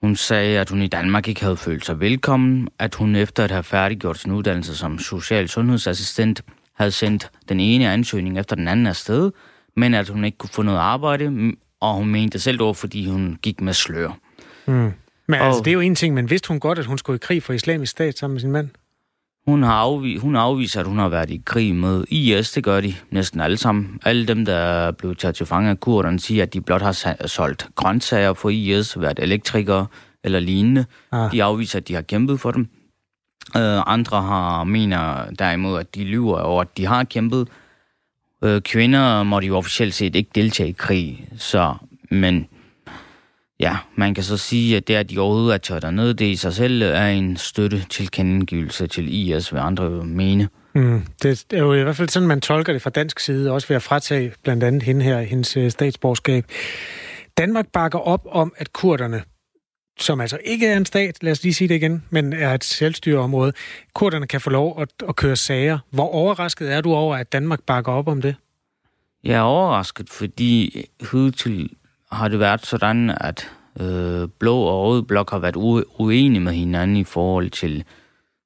Hun sagde, at hun i Danmark ikke havde følt sig velkommen, at hun efter at have færdiggjort sin uddannelse som social sundhedsassistent havde sendt den ene ansøgning efter den anden afsted, men at hun ikke kunne få noget arbejde, og hun mente selv over, fordi hun gik med slør. Mm. Men altså, og, altså, det er jo en ting, men vidste hun godt, at hun skulle i krig for islamisk stat sammen med sin mand? Hun har afvist, hun afviser, at hun har været i krig med IS. Det gør de næsten alle sammen. Alle dem, der er blevet taget til fange af kurderne, siger, at de blot har solgt grøntsager for IS, været elektrikere eller lignende. Ah. De afviser, at de har kæmpet for dem. Uh, andre har mener derimod, at de lyver over, at de har kæmpet. Øh, kvinder måtte jo officielt set ikke deltage i krig, så, men ja, man kan så sige, at det, at de overhovedet er taget dernede, det i sig selv er en støtte til kendegivelse til IS, hvad andre mene. Mm, det er jo i hvert fald sådan, man tolker det fra dansk side, også ved at fratage blandt andet hende her, hendes øh, statsborgerskab. Danmark bakker op om, at kurderne, som altså ikke er en stat, lad os lige sige det igen, men er et selvstyreområde, kurderne kan få lov at, at køre sager. Hvor overrasket er du over, at Danmark bakker op om det? Jeg er overrasket, fordi hidtil har det været sådan, at øh, Blå og Rød Blok har været uenige med hinanden i forhold til,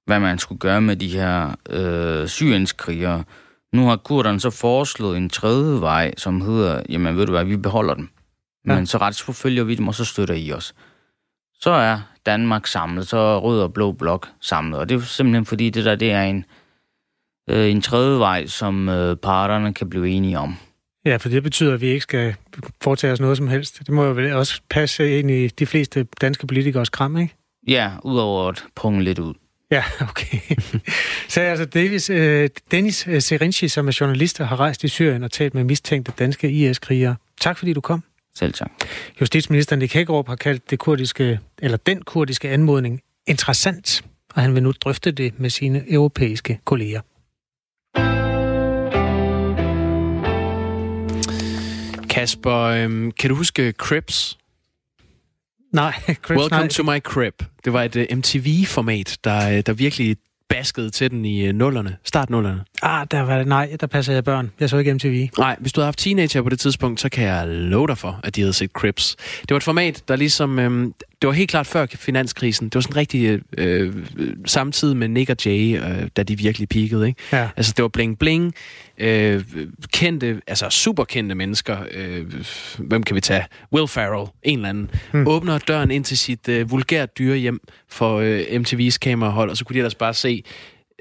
hvad man skulle gøre med de her øh, syrienskrigere. Nu har kurderne så foreslået en tredje vej, som hedder, jamen ved du hvad, vi beholder dem. Ja. Men så retsforfølger vi dem, og så støtter I os. Så er Danmark samlet, så er Rød og Blå Blok samlet. Og det er simpelthen fordi, det der det er en, øh, en tredje vej, som øh, parterne kan blive enige om. Ja, for det betyder, at vi ikke skal foretage os noget som helst. Det må jo vel også passe ind i de fleste danske politikers kram, ikke? Ja, udover at punge lidt ud. Ja, okay. Så altså Davis, øh, Dennis øh, Serinci, som er journalist og har rejst i Syrien og talt med mistænkte danske IS-krigere. Tak fordi du kom. Selv tak. Justitsminister Nick Hækkerup har kaldt det kurdiske, eller den kurdiske anmodning interessant, og han vil nu drøfte det med sine europæiske kolleger. Kasper, øhm, kan du huske Crips? Nej, Crips, Welcome nej. to my crib. Det var et uh, MTV-format, der, uh, der virkelig baskede til den i uh, nullerne, start nullerne. Ah, der var, nej, der passer jeg børn. Jeg så ikke MTV. Nej, hvis du havde haft teenager på det tidspunkt, så kan jeg love dig for, at de havde set Crips. Det var et format, der ligesom... Øhm, det var helt klart før finanskrisen. Det var sådan rigtig øh, samtidig med Nick og Jay, øh, da de virkelig peakede. Ikke? Ja. Altså, det var bling bling. Øh, kendte, altså super kendte mennesker. Øh, hvem kan vi tage? Will Ferrell, en eller anden. Hmm. Åbner døren ind til sit øh, vulgært dyrehjem for øh, MTV's kamerahold, og så kunne de ellers bare se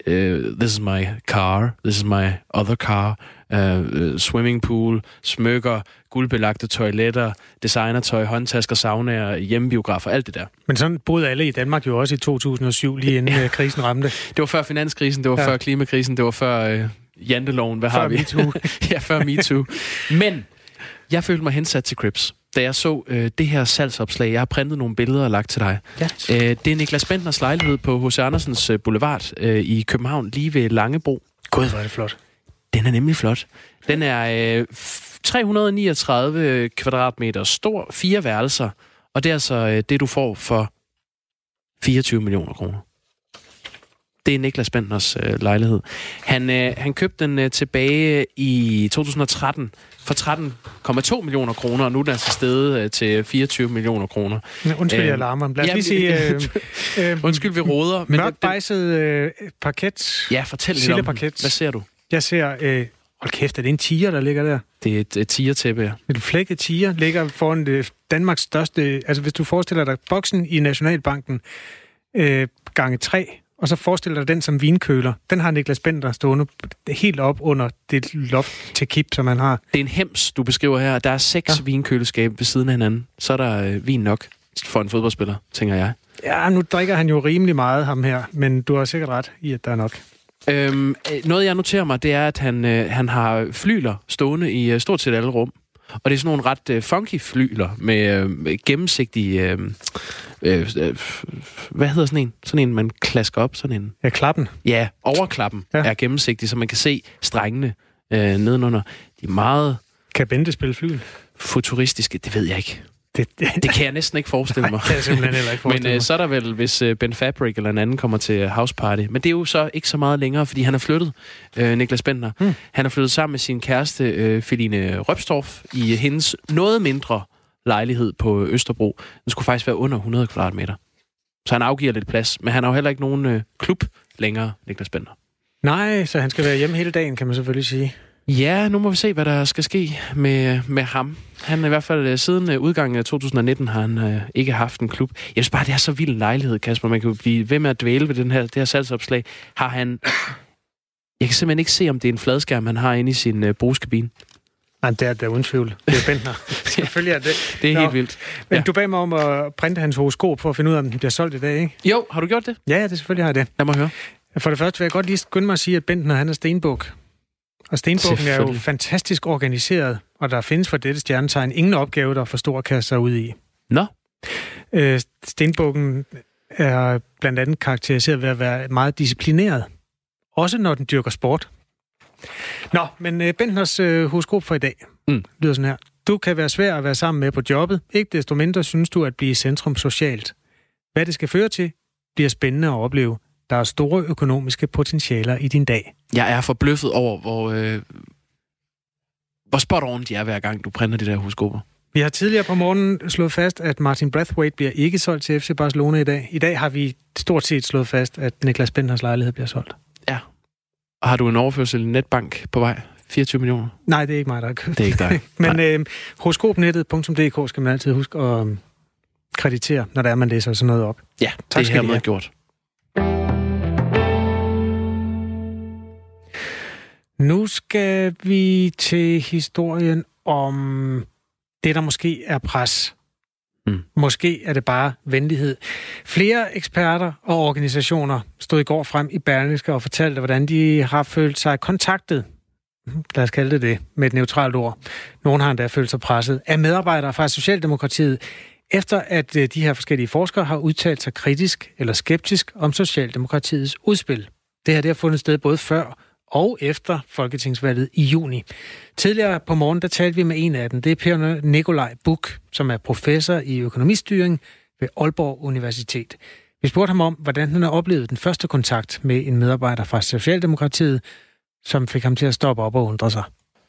uh, this is my car, this is my other car, uh, swimming pool, smykker, guldbelagte toiletter, designertøj, håndtasker, saunaer, hjemmebiografer, alt det der. Men sådan boede alle i Danmark jo også i 2007, lige inden ja. krisen ramte. Det var før finanskrisen, det var ja. før klimakrisen, det var før uh, janteloven, hvad før har vi? MeToo. ja, før MeToo. Men jeg følte mig hensat til Crips da jeg så øh, det her salgsopslag. Jeg har printet nogle billeder og lagt til dig. Ja. Øh, det er Niklas Bentners lejlighed på H.C. Andersens øh, Boulevard øh, i København, lige ved Langebro. Gud, hvor er det flot. Den er nemlig flot. Den er øh, 339 kvadratmeter stor, fire værelser, og det er altså øh, det, du får for 24 millioner kroner. Det er Niklas Bentners øh, lejlighed. Han, øh, han købte den øh, tilbage i 2013 for 13,2 millioner kroner, og nu er den altså stedet øh, til 24 millioner kroner. Undskyld, jeg larmer. Lad os ja, lige sige... Øh, øh, undskyld, vi råder. Mørkt bejset øh, parket. Ja, fortæl lidt om parket. Hvad ser du? Jeg ser... Øh, hold kæft, er det en tiger, der ligger der? Det er et, et tiger-tæppe, ja. Et flækket tiger ligger foran det Danmarks største... Altså, hvis du forestiller dig boksen i Nationalbanken øh, gange 3, og så forestil dig den som vinkøler. Den har Niklas Bender stående helt op under det loft til kip, som han har. Det er en hems, du beskriver her. Der er seks ja. vinkøleskab ved siden af hinanden. Så er der øh, vin nok for en fodboldspiller, tænker jeg. Ja, nu drikker han jo rimelig meget, ham her. Men du har sikkert ret i, at der er nok. Øhm, øh, noget, jeg noterer mig, det er, at han, øh, han har flyler stående i øh, stort set alle rum. Og det er sådan nogle ret øh, funky flyler med øh, gennemsigtige... Øh, øh, øh, hvad hedder sådan en? Sådan en, man klasker op, sådan en... Ja, klappen. Ja, overklappen ja. er gennemsigtig, så man kan se strengene øh, nedenunder. De er meget... Kan Bente spille flyl? Futuristiske, det ved jeg ikke. Det, det, det kan jeg næsten ikke forestille mig. Nej, kan jeg simpelthen heller ikke forestille Men øh, så er der vel, hvis øh, Ben Fabric eller en anden kommer til House Party. Men det er jo så ikke så meget længere, fordi han er flyttet, øh, Niklas Bentner. Hmm. Han er flyttet sammen med sin kæreste, øh, Feline Røbstorff, i hendes noget mindre lejlighed på Østerbro. Den skulle faktisk være under 100 kvadratmeter. Så han afgiver lidt plads, men han har jo heller ikke nogen øh, klub længere, Niklas Bentner. Nej, så han skal være hjemme hele dagen, kan man selvfølgelig sige. Ja, nu må vi se, hvad der skal ske med, med ham. Han er i hvert fald øh, siden øh, udgangen af 2019 har han øh, ikke haft en klub. Jeg synes bare, det er så vild en lejlighed, Kasper. Man kan jo blive ved med at dvæle ved den her, det her salgsopslag. Har han... Jeg kan simpelthen ikke se, om det er en fladskærm, han har inde i sin øh, brugskabine. Nej, det er det uden tvivl. Det er Bentner. Selvfølgelig er det. Det er Nå. helt vildt. Men ja. du bad mig om at printe hans horoskop for at finde ud af, om den bliver solgt i dag, ikke? Jo, har du gjort det? Ja, ja det selvfølgelig har jeg det. Lad mig høre. For det første vil jeg godt lige skynde mig at sige, at Bentner han er stenbuk. Og Stenbukken er jo fantastisk organiseret, og der findes for dette stjernetegn ingen opgave, der er for stor at kaste sig ud i. Nå. Øh, Stenbukken er blandt andet karakteriseret ved at være meget disciplineret. Også når den dyrker sport. Nå, men øh, Bentners øh, horoskop for i dag mm. lyder sådan her. Du kan være svær at være sammen med på jobbet. Ikke desto mindre synes du at blive centrum socialt. Hvad det skal føre til, bliver spændende at opleve. Der er store økonomiske potentialer i din dag. Jeg er forbløffet over, hvor, øh, hvor spot on de er hver gang, du printer de der horoskoper. Vi har tidligere på morgenen slået fast, at Martin Brathwaite bliver ikke solgt til FC Barcelona i dag. I dag har vi stort set slået fast, at Niklas Bentners lejlighed bliver solgt. Ja. Og har du en overførsel i netbank på vej? 24 millioner? Nej, det er ikke mig, der har købt Det er ikke dig. Men øh, horoskopnettet.dk skal man altid huske at øh, kreditere, når der er, man læser sådan noget op. Ja, Tak det skal er hermed gjort. Nu skal vi til historien om det, der måske er pres. Mm. Måske er det bare venlighed. Flere eksperter og organisationer stod i går frem i Berlingske og fortalte, hvordan de har følt sig kontaktet lad os kalde det det, med et neutralt ord. Nogle har endda følt sig presset af medarbejdere fra Socialdemokratiet, efter at øh, de her forskellige forskere har udtalt sig kritisk eller skeptisk om Socialdemokratiets udspil. Det her det har fundet sted både før og efter Folketingsvalget i juni. Tidligere på morgen, der talte vi med en af dem. Det er Per Nikolaj Buk, som er professor i økonomistyring ved Aalborg Universitet. Vi spurgte ham om, hvordan han har oplevet den første kontakt med en medarbejder fra Socialdemokratiet, som fik ham til at stoppe op og undre sig.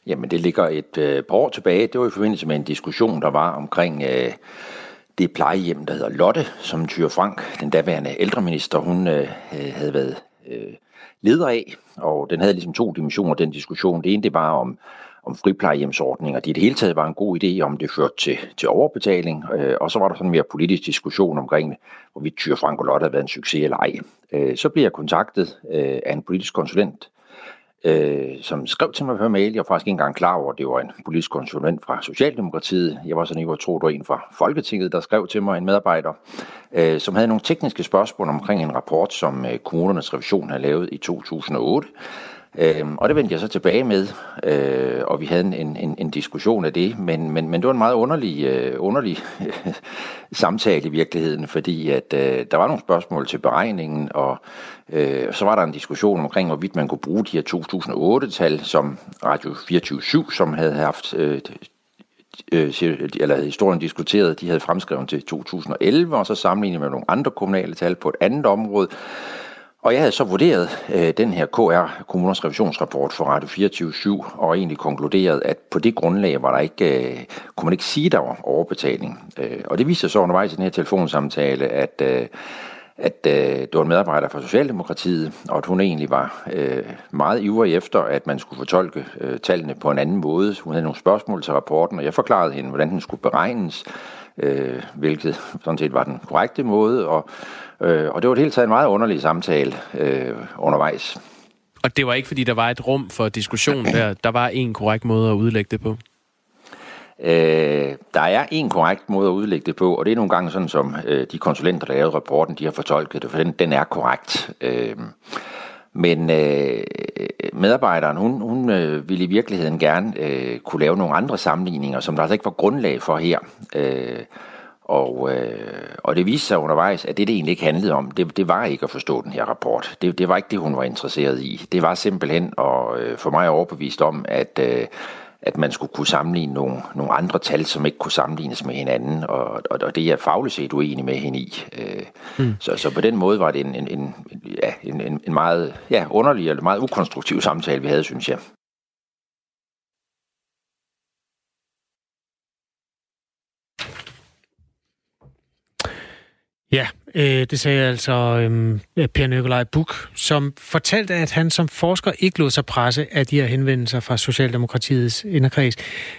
Jamen, det ligger et øh, par år tilbage. Det var i forbindelse med en diskussion, der var omkring øh, det plejehjem, der hedder Lotte, som Thyre Frank, den daværende ældreminister, hun øh, øh havde været øh, leder af. Og den havde ligesom to dimensioner, den diskussion. Det ene, det var om, om friplejehjemsordninger. Det i det hele taget var en god idé, om det førte til, til overbetaling. Øh, og så var der sådan en mere politisk diskussion omkring, hvorvidt Tyre Frank og Lotte havde været en succes eller ej. Øh, så blev jeg kontaktet øh, af en politisk konsulent, øh, som skrev til mig på mail. Jeg var faktisk ikke engang klar over, at det var en politisk konsulent fra Socialdemokratiet. Jeg var sådan ikke tro, det var en fra Folketinget, der skrev til mig, en medarbejder, øh, som havde nogle tekniske spørgsmål omkring en rapport, som øh, kommunernes revision havde lavet i 2008. Øhm, og det vendte jeg så tilbage med, øh, og vi havde en, en, en diskussion af det, men, men, men det var en meget underlig, øh, underlig samtale i virkeligheden, fordi at øh, der var nogle spørgsmål til beregningen, og øh, så var der en diskussion omkring, hvorvidt man kunne bruge de her 2008-tal, som Radio 24 som havde haft øh, øh, eller havde historien diskuteret, de havde fremskrevet til 2011, og så sammenlignet med nogle andre kommunale tal på et andet område. Og jeg havde så vurderet øh, den her KR, Kommuners Revisionsrapport for Radio 24 og egentlig konkluderet, at på det grundlag var der ikke, øh, kunne man ikke sige, der var overbetaling. Øh, og det viste sig så undervejs i den her telefonsamtale, at, øh, at øh, det var en medarbejder fra Socialdemokratiet, og at hun egentlig var øh, meget ivrig efter, at man skulle fortolke øh, tallene på en anden måde. Hun havde nogle spørgsmål til rapporten, og jeg forklarede hende, hvordan den skulle beregnes, øh, hvilket sådan set var den korrekte måde, og Øh, og det var det hele taget en meget underlig samtale øh, undervejs. Og det var ikke, fordi der var et rum for diskussion der. Der var en korrekt måde at udlægge det på. Øh, der er en korrekt måde at udlægge det på, og det er nogle gange sådan, som øh, de konsulenter, der lavede rapporten, de har fortolket det, for den, den er korrekt. Øh, men øh, medarbejderen, hun, hun øh, ville i virkeligheden gerne øh, kunne lave nogle andre sammenligninger, som der altså ikke var grundlag for her. Øh, og, øh, og det viste sig undervejs, at det, det egentlig ikke handlede om, det, det var ikke at forstå den her rapport. Det, det var ikke det, hun var interesseret i. Det var simpelthen at øh, for mig overbevist om, at, øh, at man skulle kunne sammenligne nogle, nogle andre tal, som ikke kunne sammenlignes med hinanden, og, og, og det er jeg fagligt set uenig med hende i. Øh, mm. så, så på den måde var det en, en, en, ja, en, en meget ja, underlig eller meget ukonstruktiv samtale, vi havde, synes jeg. Ja, øh, det sagde altså øh, Per Nikolaj Buk, som fortalte, at han som forsker ikke lod sig presse af de her henvendelser fra Socialdemokratiets inderkreds,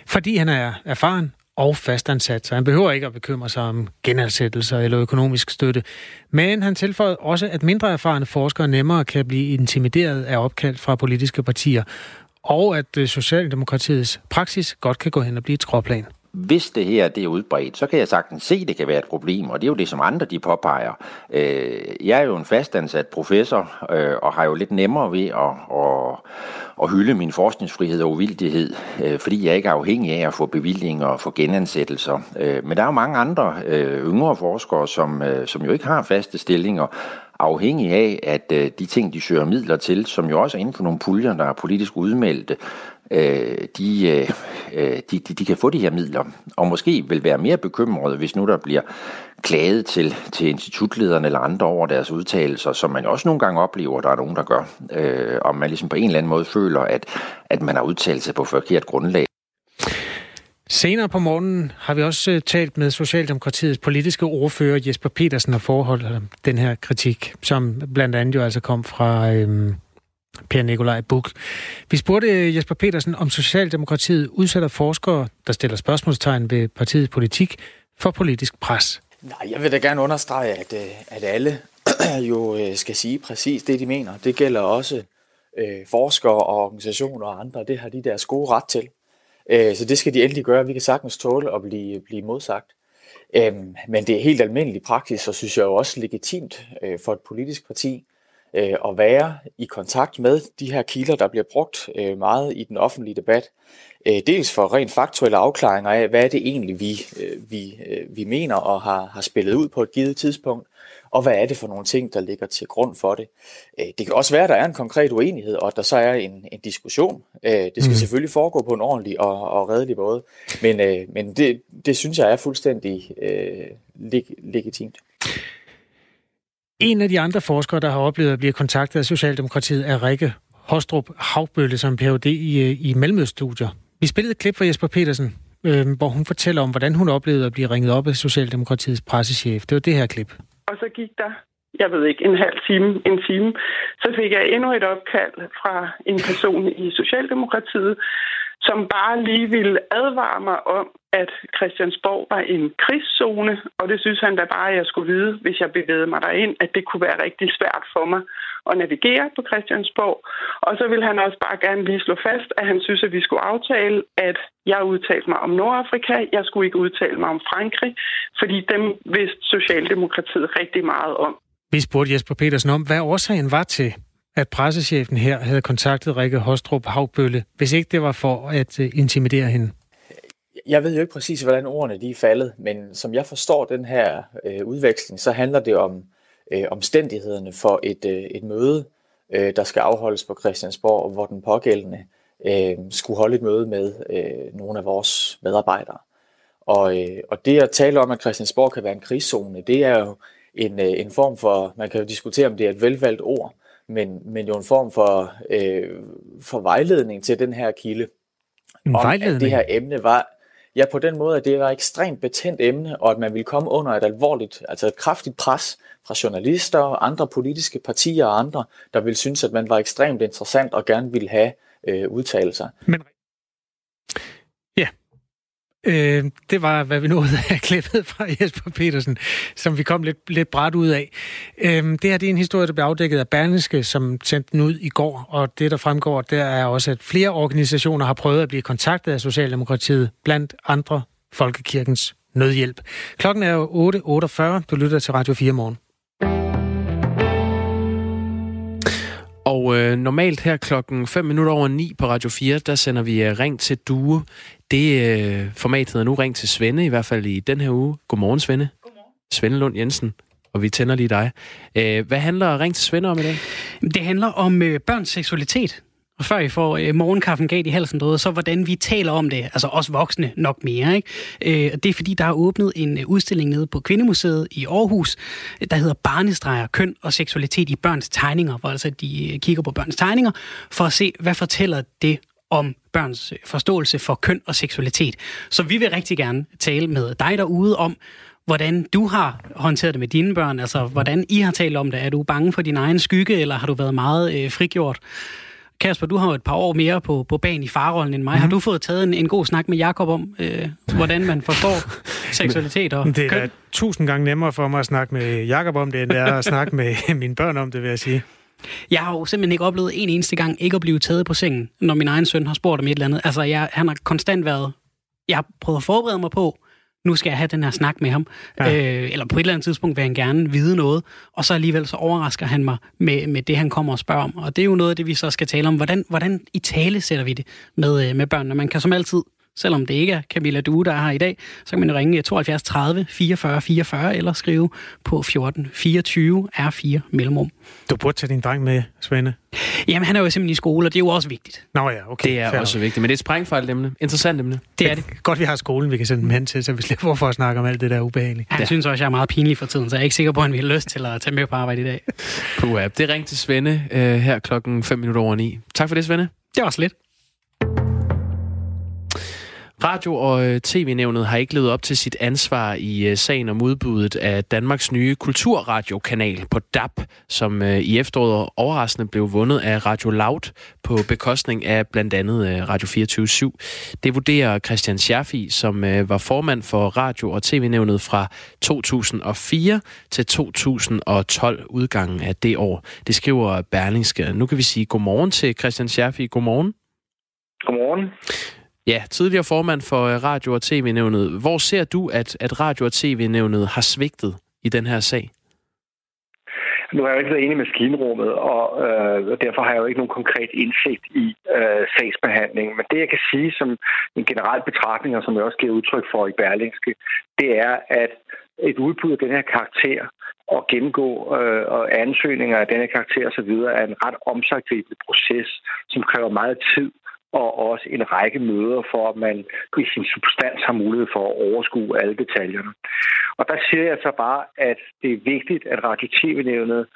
fordi han er erfaren og fastansat, så han behøver ikke at bekymre sig om genansættelser eller økonomisk støtte. Men han tilføjede også, at mindre erfarne forskere nemmere kan blive intimideret af opkald fra politiske partier, og at øh, Socialdemokratiets praksis godt kan gå hen og blive et skråplan hvis det her det er udbredt, så kan jeg sagtens se, at det kan være et problem, og det er jo det, som andre de påpeger. Øh, jeg er jo en fastansat professor, øh, og har jo lidt nemmere ved at, at, at hylde min forskningsfrihed og uvildighed, øh, fordi jeg ikke er afhængig af at få bevillinger og få genansættelser. Øh, men der er jo mange andre øh, yngre forskere, som, øh, som jo ikke har faste stillinger, afhængig af, at øh, de ting, de søger midler til, som jo også er inden for nogle puljer, der er politisk udmeldte, øh, de, øh, øh, de, de, de kan få de her midler, og måske vil være mere bekymrede, hvis nu der bliver klaget til, til institutlederne eller andre over deres udtalelser, som man også nogle gange oplever, der er nogen, der gør, øh, om man ligesom på en eller anden måde føler, at, at man har udtalt sig på forkert grundlag. Senere på morgenen har vi også øh, talt med Socialdemokratiets politiske ordfører Jesper Petersen og forholdt øh, den her kritik, som blandt andet jo altså kom fra øhm, Per Nikolaj Buk. Vi spurgte øh, Jesper Petersen, om Socialdemokratiet udsætter forskere, der stiller spørgsmålstegn ved partiets politik, for politisk pres. Nej, jeg vil da gerne understrege, at, at alle jo skal sige præcis det, de mener. Det gælder også øh, forskere og organisationer og andre. Det har de deres gode ret til. Øh, så det skal de endelig gøre. Vi kan sagtens tåle at blive, blive modsagt. Øh, men det er helt almindelig praksis, og synes jeg jo også legitimt øh, for et politisk parti øh, at være i kontakt med de her kilder, der bliver brugt øh, meget i den offentlige debat. Øh, dels for rent faktuelle afklaringer af, hvad er det egentlig, vi, øh, vi, øh, vi mener og har, har spillet ud på et givet tidspunkt, og hvad er det for nogle ting, der ligger til grund for det. Øh, det kan også være, at der er en konkret uenighed, og at der så er en, en diskussion. Øh, det skal mm. selvfølgelig foregå på en ordentlig og, og redelig måde, men, øh, men det, det synes jeg er fuldstændig øh, leg, legitimt. En af de andre forskere, der har oplevet at blive kontaktet af Socialdemokratiet, er Rikke Hostrup Havbølle som Ph.D. i, i Mellemøststudier. Vi spillede et klip fra Jesper Petersen, øh, hvor hun fortæller om, hvordan hun oplevede at blive ringet op af Socialdemokratiets pressechef. Det var det her klip. Og så gik der, jeg ved ikke, en halv time, en time. Så fik jeg endnu et opkald fra en person i Socialdemokratiet, som bare lige ville advare mig om, at Christiansborg var en krigszone, og det synes han da bare, at jeg skulle vide, hvis jeg bevægede mig derind, at det kunne være rigtig svært for mig at navigere på Christiansborg. Og så vil han også bare gerne lige slå fast, at han synes, at vi skulle aftale, at jeg udtalte mig om Nordafrika, jeg skulle ikke udtale mig om Frankrig, fordi dem vidste Socialdemokratiet rigtig meget om. Vi spurgte Jesper Petersen om, hvad årsagen var til, at pressechefen her havde kontaktet Rikke Hostrup Havbølle, hvis ikke det var for at øh, intimidere hende? Jeg ved jo ikke præcis, hvordan ordene de er faldet, men som jeg forstår den her øh, udveksling, så handler det om øh, omstændighederne for et, øh, et møde, øh, der skal afholdes på Christiansborg, hvor den pågældende øh, skulle holde et møde med øh, nogle af vores medarbejdere. Og, øh, og det at tale om, at Christiansborg kan være en krigszone, det er jo en, øh, en form for, man kan jo diskutere, om det er et velvalgt ord, men, men jo en form for, øh, for vejledning til den her kilde. En om, vejledning? At det her emne var, ja på den måde, at det var et ekstremt betændt emne, og at man ville komme under et alvorligt, altså et kraftigt pres fra journalister, og andre politiske partier og andre, der ville synes, at man var ekstremt interessant og gerne ville have øh, udtalelser. Men Øh, det var, hvad vi nåede af klippet fra Jesper Petersen, som vi kom lidt, lidt bræt ud af. Øh, det her det er en historie, der blev afdækket af Berlingske, som sendte den ud i går, og det, der fremgår, der er også, at flere organisationer har prøvet at blive kontaktet af Socialdemokratiet, blandt andre Folkekirkens Nødhjælp. Klokken er jo 8.48. Du lytter til Radio 4 morgen. Og øh, normalt her klokken 5 minutter over 9 på Radio 4, der sender vi øh, Ring til Due. Det øh, format hedder nu Ring til Svende, i hvert fald i den her uge. Godmorgen, Svende. Godmorgen. Svende Lund Jensen. Og vi tænder lige dig. Øh, hvad handler Ring til Svende om i dag? Det handler om øh, børns seksualitet. Og før I får øh, morgenkaffen galt i halsen derude, så hvordan vi taler om det, altså os voksne nok mere. Ikke? Øh, det er fordi, der er åbnet en øh, udstilling nede på Kvindemuseet i Aarhus, øh, der hedder Barnestreger, køn og seksualitet i børns tegninger, hvor altså de øh, kigger på børns tegninger, for at se, hvad fortæller det om børns forståelse for køn og seksualitet. Så vi vil rigtig gerne tale med dig derude om, hvordan du har håndteret det med dine børn, altså hvordan I har talt om det. Er du bange for din egen skygge, eller har du været meget øh, frigjort? Kasper, du har jo et par år mere på, på banen i farrollen end mig. Mm. Har mhm. du fået taget en, en god snak med Jakob om, øh, hvordan man forstår seksualitet og Det er køn? tusind gange nemmere for mig at snakke med Jakob om det, end det er at snakke med mine børn om det, vil jeg sige. Jeg har jo simpelthen ikke oplevet en eneste gang ikke at blive taget på sengen, når min egen søn har spurgt om et eller andet. Altså, jeg, han har konstant været jeg har prøvet at forberede mig på, nu skal jeg have den her snak med ham, ja. øh, eller på et eller andet tidspunkt vil han gerne vide noget, og så alligevel så overrasker han mig med, med det, han kommer og spørger om. Og det er jo noget af det, vi så skal tale om. Hvordan, hvordan i tale sætter vi det med, øh, med børnene? Man kan som altid selvom det ikke er Camilla Due, der er her i dag, så kan man jo ringe 72 30 44 44 eller skrive på 14 24 R4 mellemrum. Du burde tage din dreng med, Svende. Jamen, han er jo simpelthen i skole, og det er jo også vigtigt. Nå ja, okay. Det er fair også vigtigt, men det er et sprængfarligt emne. Interessant emne. Det er det. Godt, vi har skolen, vi kan sende dem hen til, så vi slipper for at snakke om alt det der ubehagelige. Han synes også, jeg er meget pinlig for tiden, så jeg er ikke sikker på, at han vil have lyst til at tage med på arbejde i dag. Puh, det ringte til Svende øh, her klokken 5 minutter over 9. Tak for det, Svende. Det var også lidt. Radio- og øh, tv-nævnet har ikke levet op til sit ansvar i øh, sagen om udbuddet af Danmarks nye kulturradiokanal på DAB, som øh, i efteråret overraskende blev vundet af Radio Loud på bekostning af blandt andet Radio 24 /7. Det vurderer Christian Schaffi, som var formand for Radio- og tv-nævnet fra 2004 til 2012 udgangen af det år. Det skriver Berlingske. Nu kan vi sige godmorgen til Christian Schaffi. Godmorgen. Godmorgen. Ja, tidligere formand for øh, Radio- og TV-nævnet. Hvor ser du, at, at Radio- og TV-nævnet har svigtet i den her sag? Nu har jeg jo ikke været enig i maskinrummet, og øh, derfor har jeg jo ikke nogen konkret indsigt i øh, sagsbehandlingen. Men det, jeg kan sige som en generel betragtning, og som jeg også giver udtryk for i Berlingske, det er, at et udbud af den her karakter og gennemgå øh, og ansøgninger af den her karakter osv. er en ret omsaggribende proces, som kræver meget tid og også en række møder, for at man i sin substans har mulighed for at overskue alle detaljerne. Og der siger jeg så bare, at det er vigtigt, at Radio-TV-nævnet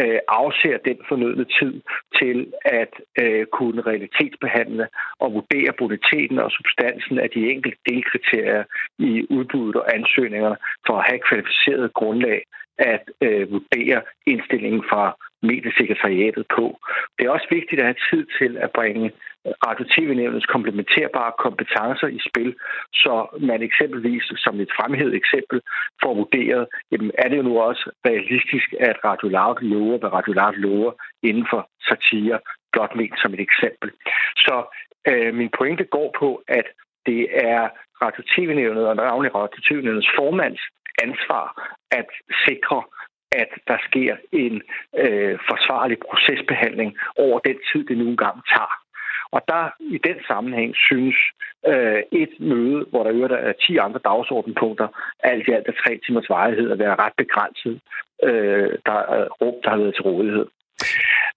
øh, afser den fornødne tid til at øh, kunne realitetsbehandle og vurdere boniteten og substansen af de enkelte delkriterier i udbuddet og ansøgningerne for at have kvalificeret grundlag at øh, vurdere indstillingen fra mediesekretariatet på. Det er også vigtigt at have tid til at bringe radio-tv-nævnets komplementerbare kompetencer i spil, så man eksempelvis, som et fremhævet eksempel, får vurderet, jamen, er det jo nu også realistisk, at Radio Loud lover, hvad Radio Loud lover inden for satire, blot ment som et eksempel. Så øh, min pointe går på, at det er Radio-tv-nævnet og navnlig Radio-tv-nævnets formands ansvar at sikre, at der sker en øh, forsvarlig procesbehandling over den tid, det nu engang tager. Og der i den sammenhæng synes øh, et møde, hvor der øvrigt er 10 andre dagsordenpunkter, alt i alt af tre timers varighed at være ret begrænset, øh, der er rum, der har været til rådighed.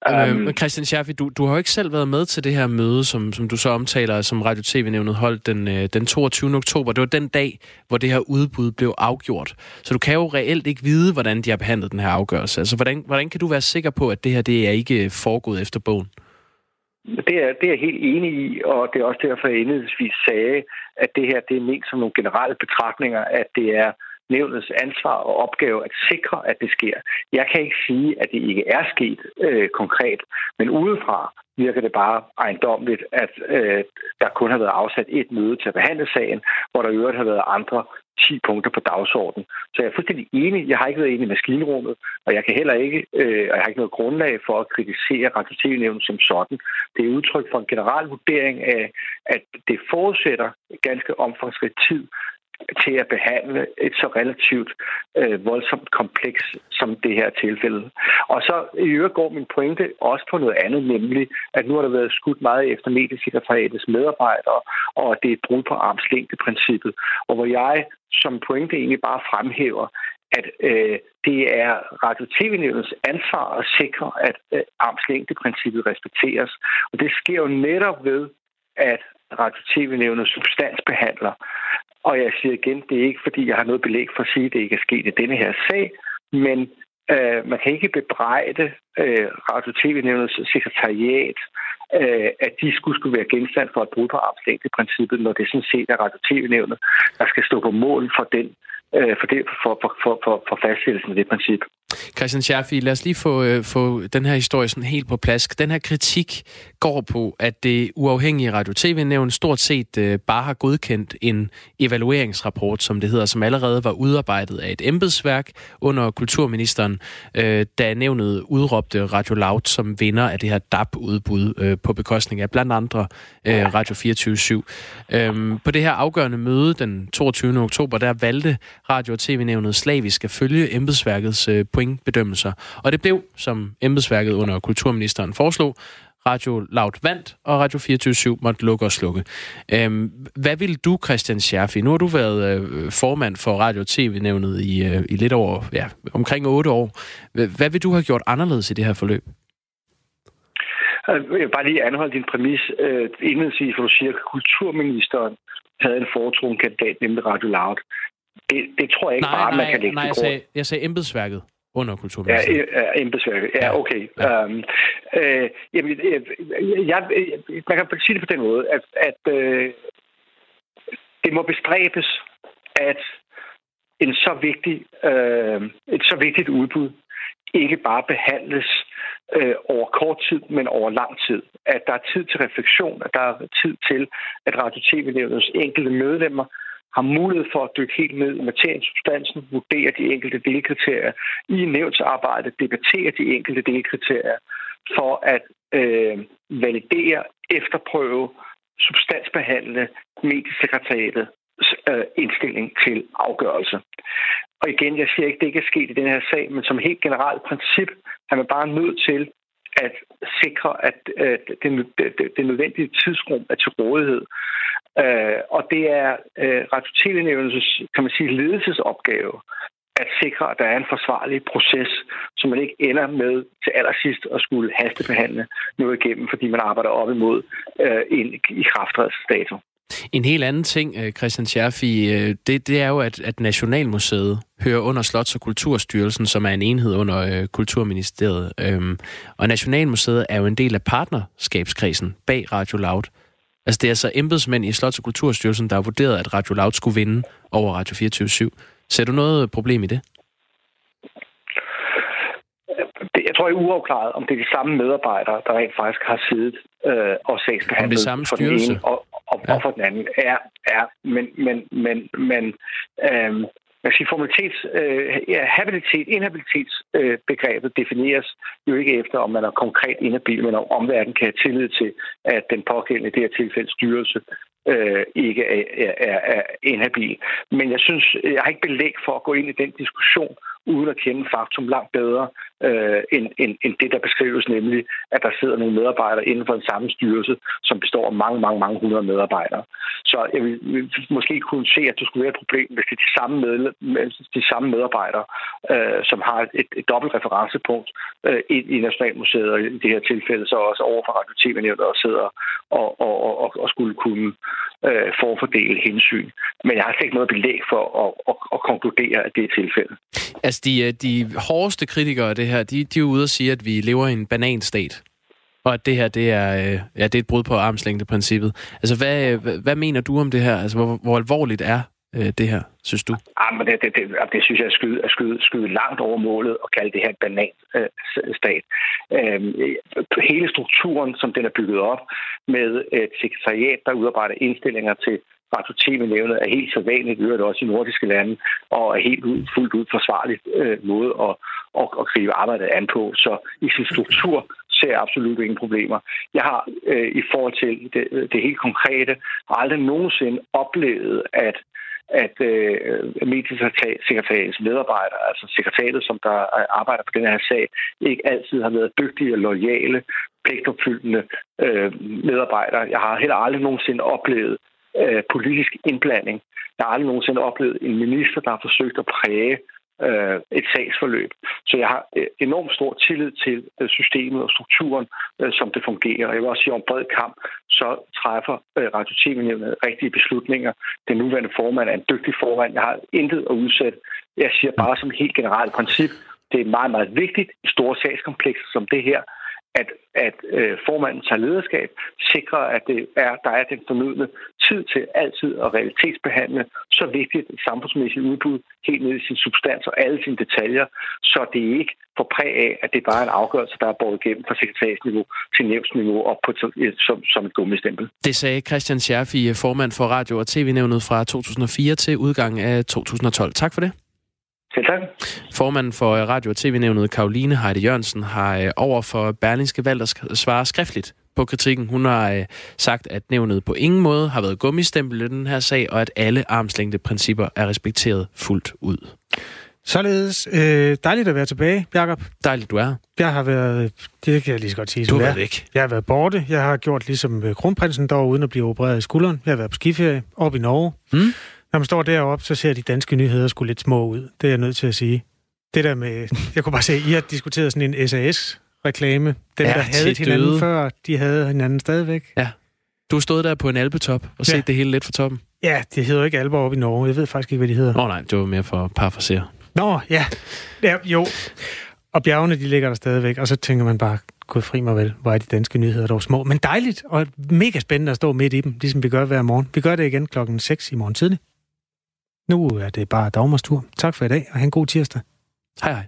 Um, Christian Schaffi, du, du har jo ikke selv været med til det her møde, som, som du så omtaler, som Radio TV-nævnet holdt den, øh, den 22. oktober. Det var den dag, hvor det her udbud blev afgjort. Så du kan jo reelt ikke vide, hvordan de har behandlet den her afgørelse. Altså, hvordan, hvordan kan du være sikker på, at det her det er ikke foregået efter bogen? Det er, det er jeg helt enig i, og det er også derfor, jeg indledningsvis sagde, at det her det er ment som nogle generelle betragtninger, at det er nævnets ansvar og opgave at sikre, at det sker. Jeg kan ikke sige, at det ikke er sket øh, konkret, men udefra virker det bare ejendomligt, at øh, der kun har været afsat et møde til at behandle sagen, hvor der i øvrigt har været andre 10 punkter på dagsordenen. Så jeg er fuldstændig enig. Jeg har ikke været enig i maskinrummet, og jeg kan heller ikke, øh, og jeg har ikke noget grundlag for at kritisere radio som sådan. Det er udtryk for en generel vurdering af, at det forudsætter ganske omfangsrig tid til at behandle et så relativt øh, voldsomt kompleks som det her tilfælde. Og så i øvrigt går min pointe også på noget andet, nemlig at nu har der været skudt meget efter mediesekretariatets medarbejdere, og at det er et brud på armslængdeprincippet. Og hvor jeg som pointe egentlig bare fremhæver, at øh, det er radio-tv-nævnets ansvar at sikre, at øh, armslængdeprincippet respekteres. Og det sker jo netop ved, at radio-tv-nævnet substansbehandler. Og jeg siger igen, det er ikke fordi, jeg har noget belæg for at sige, at det ikke er sket i denne her sag, men øh, man kan ikke bebrejde øh, radio-tv-nævnets sekretariat, øh, at de skulle, skulle være genstand for et brud på armslængdeprincippet, når det sådan set er radio-tv-nævnet, der skal stå på mål for den øh, for, det, for, for, for, for, for fastsættelsen af det princip. Christian Scherfi, lad os lige få, øh, få den her historie sådan helt på plads. Den her kritik går på, at det uafhængige Radio-TV-nævn stort set øh, bare har godkendt en evalueringsrapport, som det hedder, som allerede var udarbejdet af et embedsværk under kulturministeren, øh, da nævnet udråbte Radio Loud som vinder af det her DAB-udbud øh, på bekostning af blandt andre øh, Radio 24 øhm, På det her afgørende møde den 22. oktober, der valgte Radio- og TV-nævnet slavisk at følge embedsværkets øh, pointbedømmelser. Og det blev, som embedsværket under kulturministeren foreslog, Radio Loud vandt, og Radio 24 måtte lukke og slukke. Øhm, hvad vil du, Christian Scherfi? Nu har du været øh, formand for Radio TV-nævnet i, øh, i lidt over, ja, omkring otte år. Hvad vil du have gjort anderledes i det her forløb? Jeg vil bare lige anholde din præmis øh, indledningsvis, for du siger, at kulturministeren havde en foretrukken kandidat, nemlig Radio Loud. Det, det tror jeg ikke nej, bare, nej, man kan lægge nej, jeg sagde, jeg sagde embedsværket under kulturministeren. Ja, embedsværket. Ja, okay. Ja. Um, øh, jamen, jeg, jeg, man kan sige det på den måde, at, at øh, det må bestræbes, at en så vigtig, øh, et så vigtigt udbud ikke bare behandles øh, over kort tid, men over lang tid. At der er tid til refleksion, at der er tid til, at Radio TV-nævnets enkelte medlemmer har mulighed for at dykke helt ned i materiensubstansen, vurdere de enkelte delkriterier i nævnsarbejdet, debattere de enkelte delkriterier for at øh, validere, efterprøve, substansbehandle mediesekretariatet øh, indstilling til afgørelse. Og igen, jeg siger ikke, at det ikke er sket i den her sag, men som helt generelt princip er man bare nødt til at sikre, at øh, det, det, det nødvendige tidsrum er til rådighed. Øh, og det er øh, Radio-TV-nævnelses, kan man sige, ledelsesopgave at sikre, at der er en forsvarlig proces, så man ikke ender med til allersidst at skulle hastebehandle noget igennem, fordi man arbejder op imod øh, en ikrafttrædelsesdato. En helt anden ting, øh, Christian Scherfi, øh, det, det er jo, at, at Nationalmuseet hører under Slots- og Kulturstyrelsen, som er en enhed under øh, Kulturministeriet. Øhm, og Nationalmuseet er jo en del af partnerskabskredsen bag Radio Loud. Altså det er altså embedsmænd i Slots- og Kulturstyrelsen, der har vurderet, at Radio Loud skulle vinde over Radio 24 Ser du noget problem i det? Jeg tror, jeg er uafklaret, om det er de samme medarbejdere, der rent faktisk har siddet øh, og sagsbehandlet om det samme for den styrelse. ene og, og, ja. og for den anden. Ja, ja men, men, men, men øh, man siger, formalitets, øh, ja, habilitet, inhabilitetsbegrebet øh, defineres jo ikke efter, om man er konkret inhabil, men om omverdenen kan have tillid til, at den pågældende, i det her tilfælde styrelse, øh, ikke er, er, er inhabil. Men jeg synes, jeg har ikke belæg for at gå ind i den diskussion, uden at kende faktum langt bedre øh, end, end, end det, der beskrives, nemlig at der sidder nogle medarbejdere inden for en samme styrelse, som består af mange, mange, mange hundrede medarbejdere. Så jeg vil, vil måske kunne se, at det skulle være et problem, hvis det er de samme, medle, de samme medarbejdere, øh, som har et, et dobbelt referencepunkt øh, i, i Nationalmuseet, og i det her tilfælde så også over for Radio tv og sidder og, og, og, og skulle kunne øh, forfordele hensyn. Men jeg har slet ikke noget belæg for at, at, at konkludere, at det er tilfældet. Altså, de, øh, de hårdeste kritikere af det her, de, de er ude og sige, at vi lever i en bananstat. Og at det her, det er, øh, ja, det er et brud på armslængdeprincippet. Altså, øh, hvad, hvad, mener du om det her? Altså, hvor, hvor alvorligt er det her, synes du? Ja, men det, det, det, det synes jeg er skyde, er skyde, skyde langt over målet og kalde det her en bananstat. Øhm, øh, hele strukturen, som den er bygget op med et sekretariat, der udarbejder indstillinger til Radio TV-nævnet er helt sædvanligt, det også i nordiske lande, og er helt ud, fuldt ud forsvarligt øh, måde at, at, at gribe arbejdet an på. Så i sin struktur ser jeg absolut ingen problemer. Jeg har øh, i forhold til det, det helt konkrete aldrig nogensinde oplevet, at at øh, mediesekretariatets medarbejdere, altså sekretariatet, som der arbejder på den her sag, ikke altid har været dygtige og lojale, pligtopfyldende øh, medarbejdere. Jeg har heller aldrig nogensinde oplevet øh, politisk indblanding. Jeg har aldrig nogensinde oplevet en minister, der har forsøgt at præge øh, et sagsforløb. Så jeg har øh, enormt stor tillid til øh, systemet og strukturen, øh, som det fungerer. Jeg vil også sige, om bred kamp, så træffer øh, Radio TV rigtige beslutninger. Den nuværende formand er en dygtig formand. Jeg har intet at udsætte. Jeg siger bare som helt generelt princip, det er meget, meget vigtigt i store sagskomplekser som det her, at, at øh, formanden tager lederskab, sikrer, at det er, der er den fornødne tid til altid at realitetsbehandle så vigtigt et samfundsmæssigt udbud helt ned i sin substans og alle sine detaljer, så det ikke får præg af, at det bare er en afgørelse, der er båret igennem fra sekretariatsniveau til nævnsniveau op på, som, som et gummistempel. Det sagde Christian Scherfi, øh, formand for Radio- og TV-nævnet fra 2004 til udgangen af 2012. Tak for det. Selv tak. Formanden for Radio- og TV-nævnet, Karoline Heide Jørgensen, har øh, over for Berlingske valgt at svare skriftligt på kritikken. Hun har øh, sagt, at nævnet på ingen måde har været gummistempel i den her sag, og at alle armslængdeprincipper er respekteret fuldt ud. Således øh, dejligt at være tilbage, Jacob. Dejligt, du er Jeg har været, det kan jeg lige så godt sige. Du har været væk. Jeg har været borte. Jeg har gjort ligesom øh, kronprinsen dog, uden at blive opereret i skulderen. Jeg har været på skiferie op i Norge. Mm. Når man står deroppe, så ser de danske nyheder sgu lidt små ud. Det er jeg nødt til at sige. Det der med, jeg kunne bare se, I har diskuteret sådan en SAS-reklame. Dem, Ja, der havde hinanden døde. før, de havde hinanden stadigvæk. Ja. Du stået der på en alpetop og set Ja. det hele lidt fra toppen. Ja, det hedder jo ikke Alber op i Norge. Jeg ved faktisk ikke, hvad de hedder. Oh, nej, det var mere for parafrasere. Nå, ja. ja. Jo. Og bjergene, de ligger der stadigvæk. Og så tænker man bare, gud fri mig vel, hvor er de danske nyheder dog små. Men dejligt og mega spændende at stå midt i dem, ligesom vi gør hver morgen. Vi gør det igen klokken 6 i morgen tidlig. Nu er det bare Dagmars tur. Tak for i dag, og have en god tirsdag. Hej hej.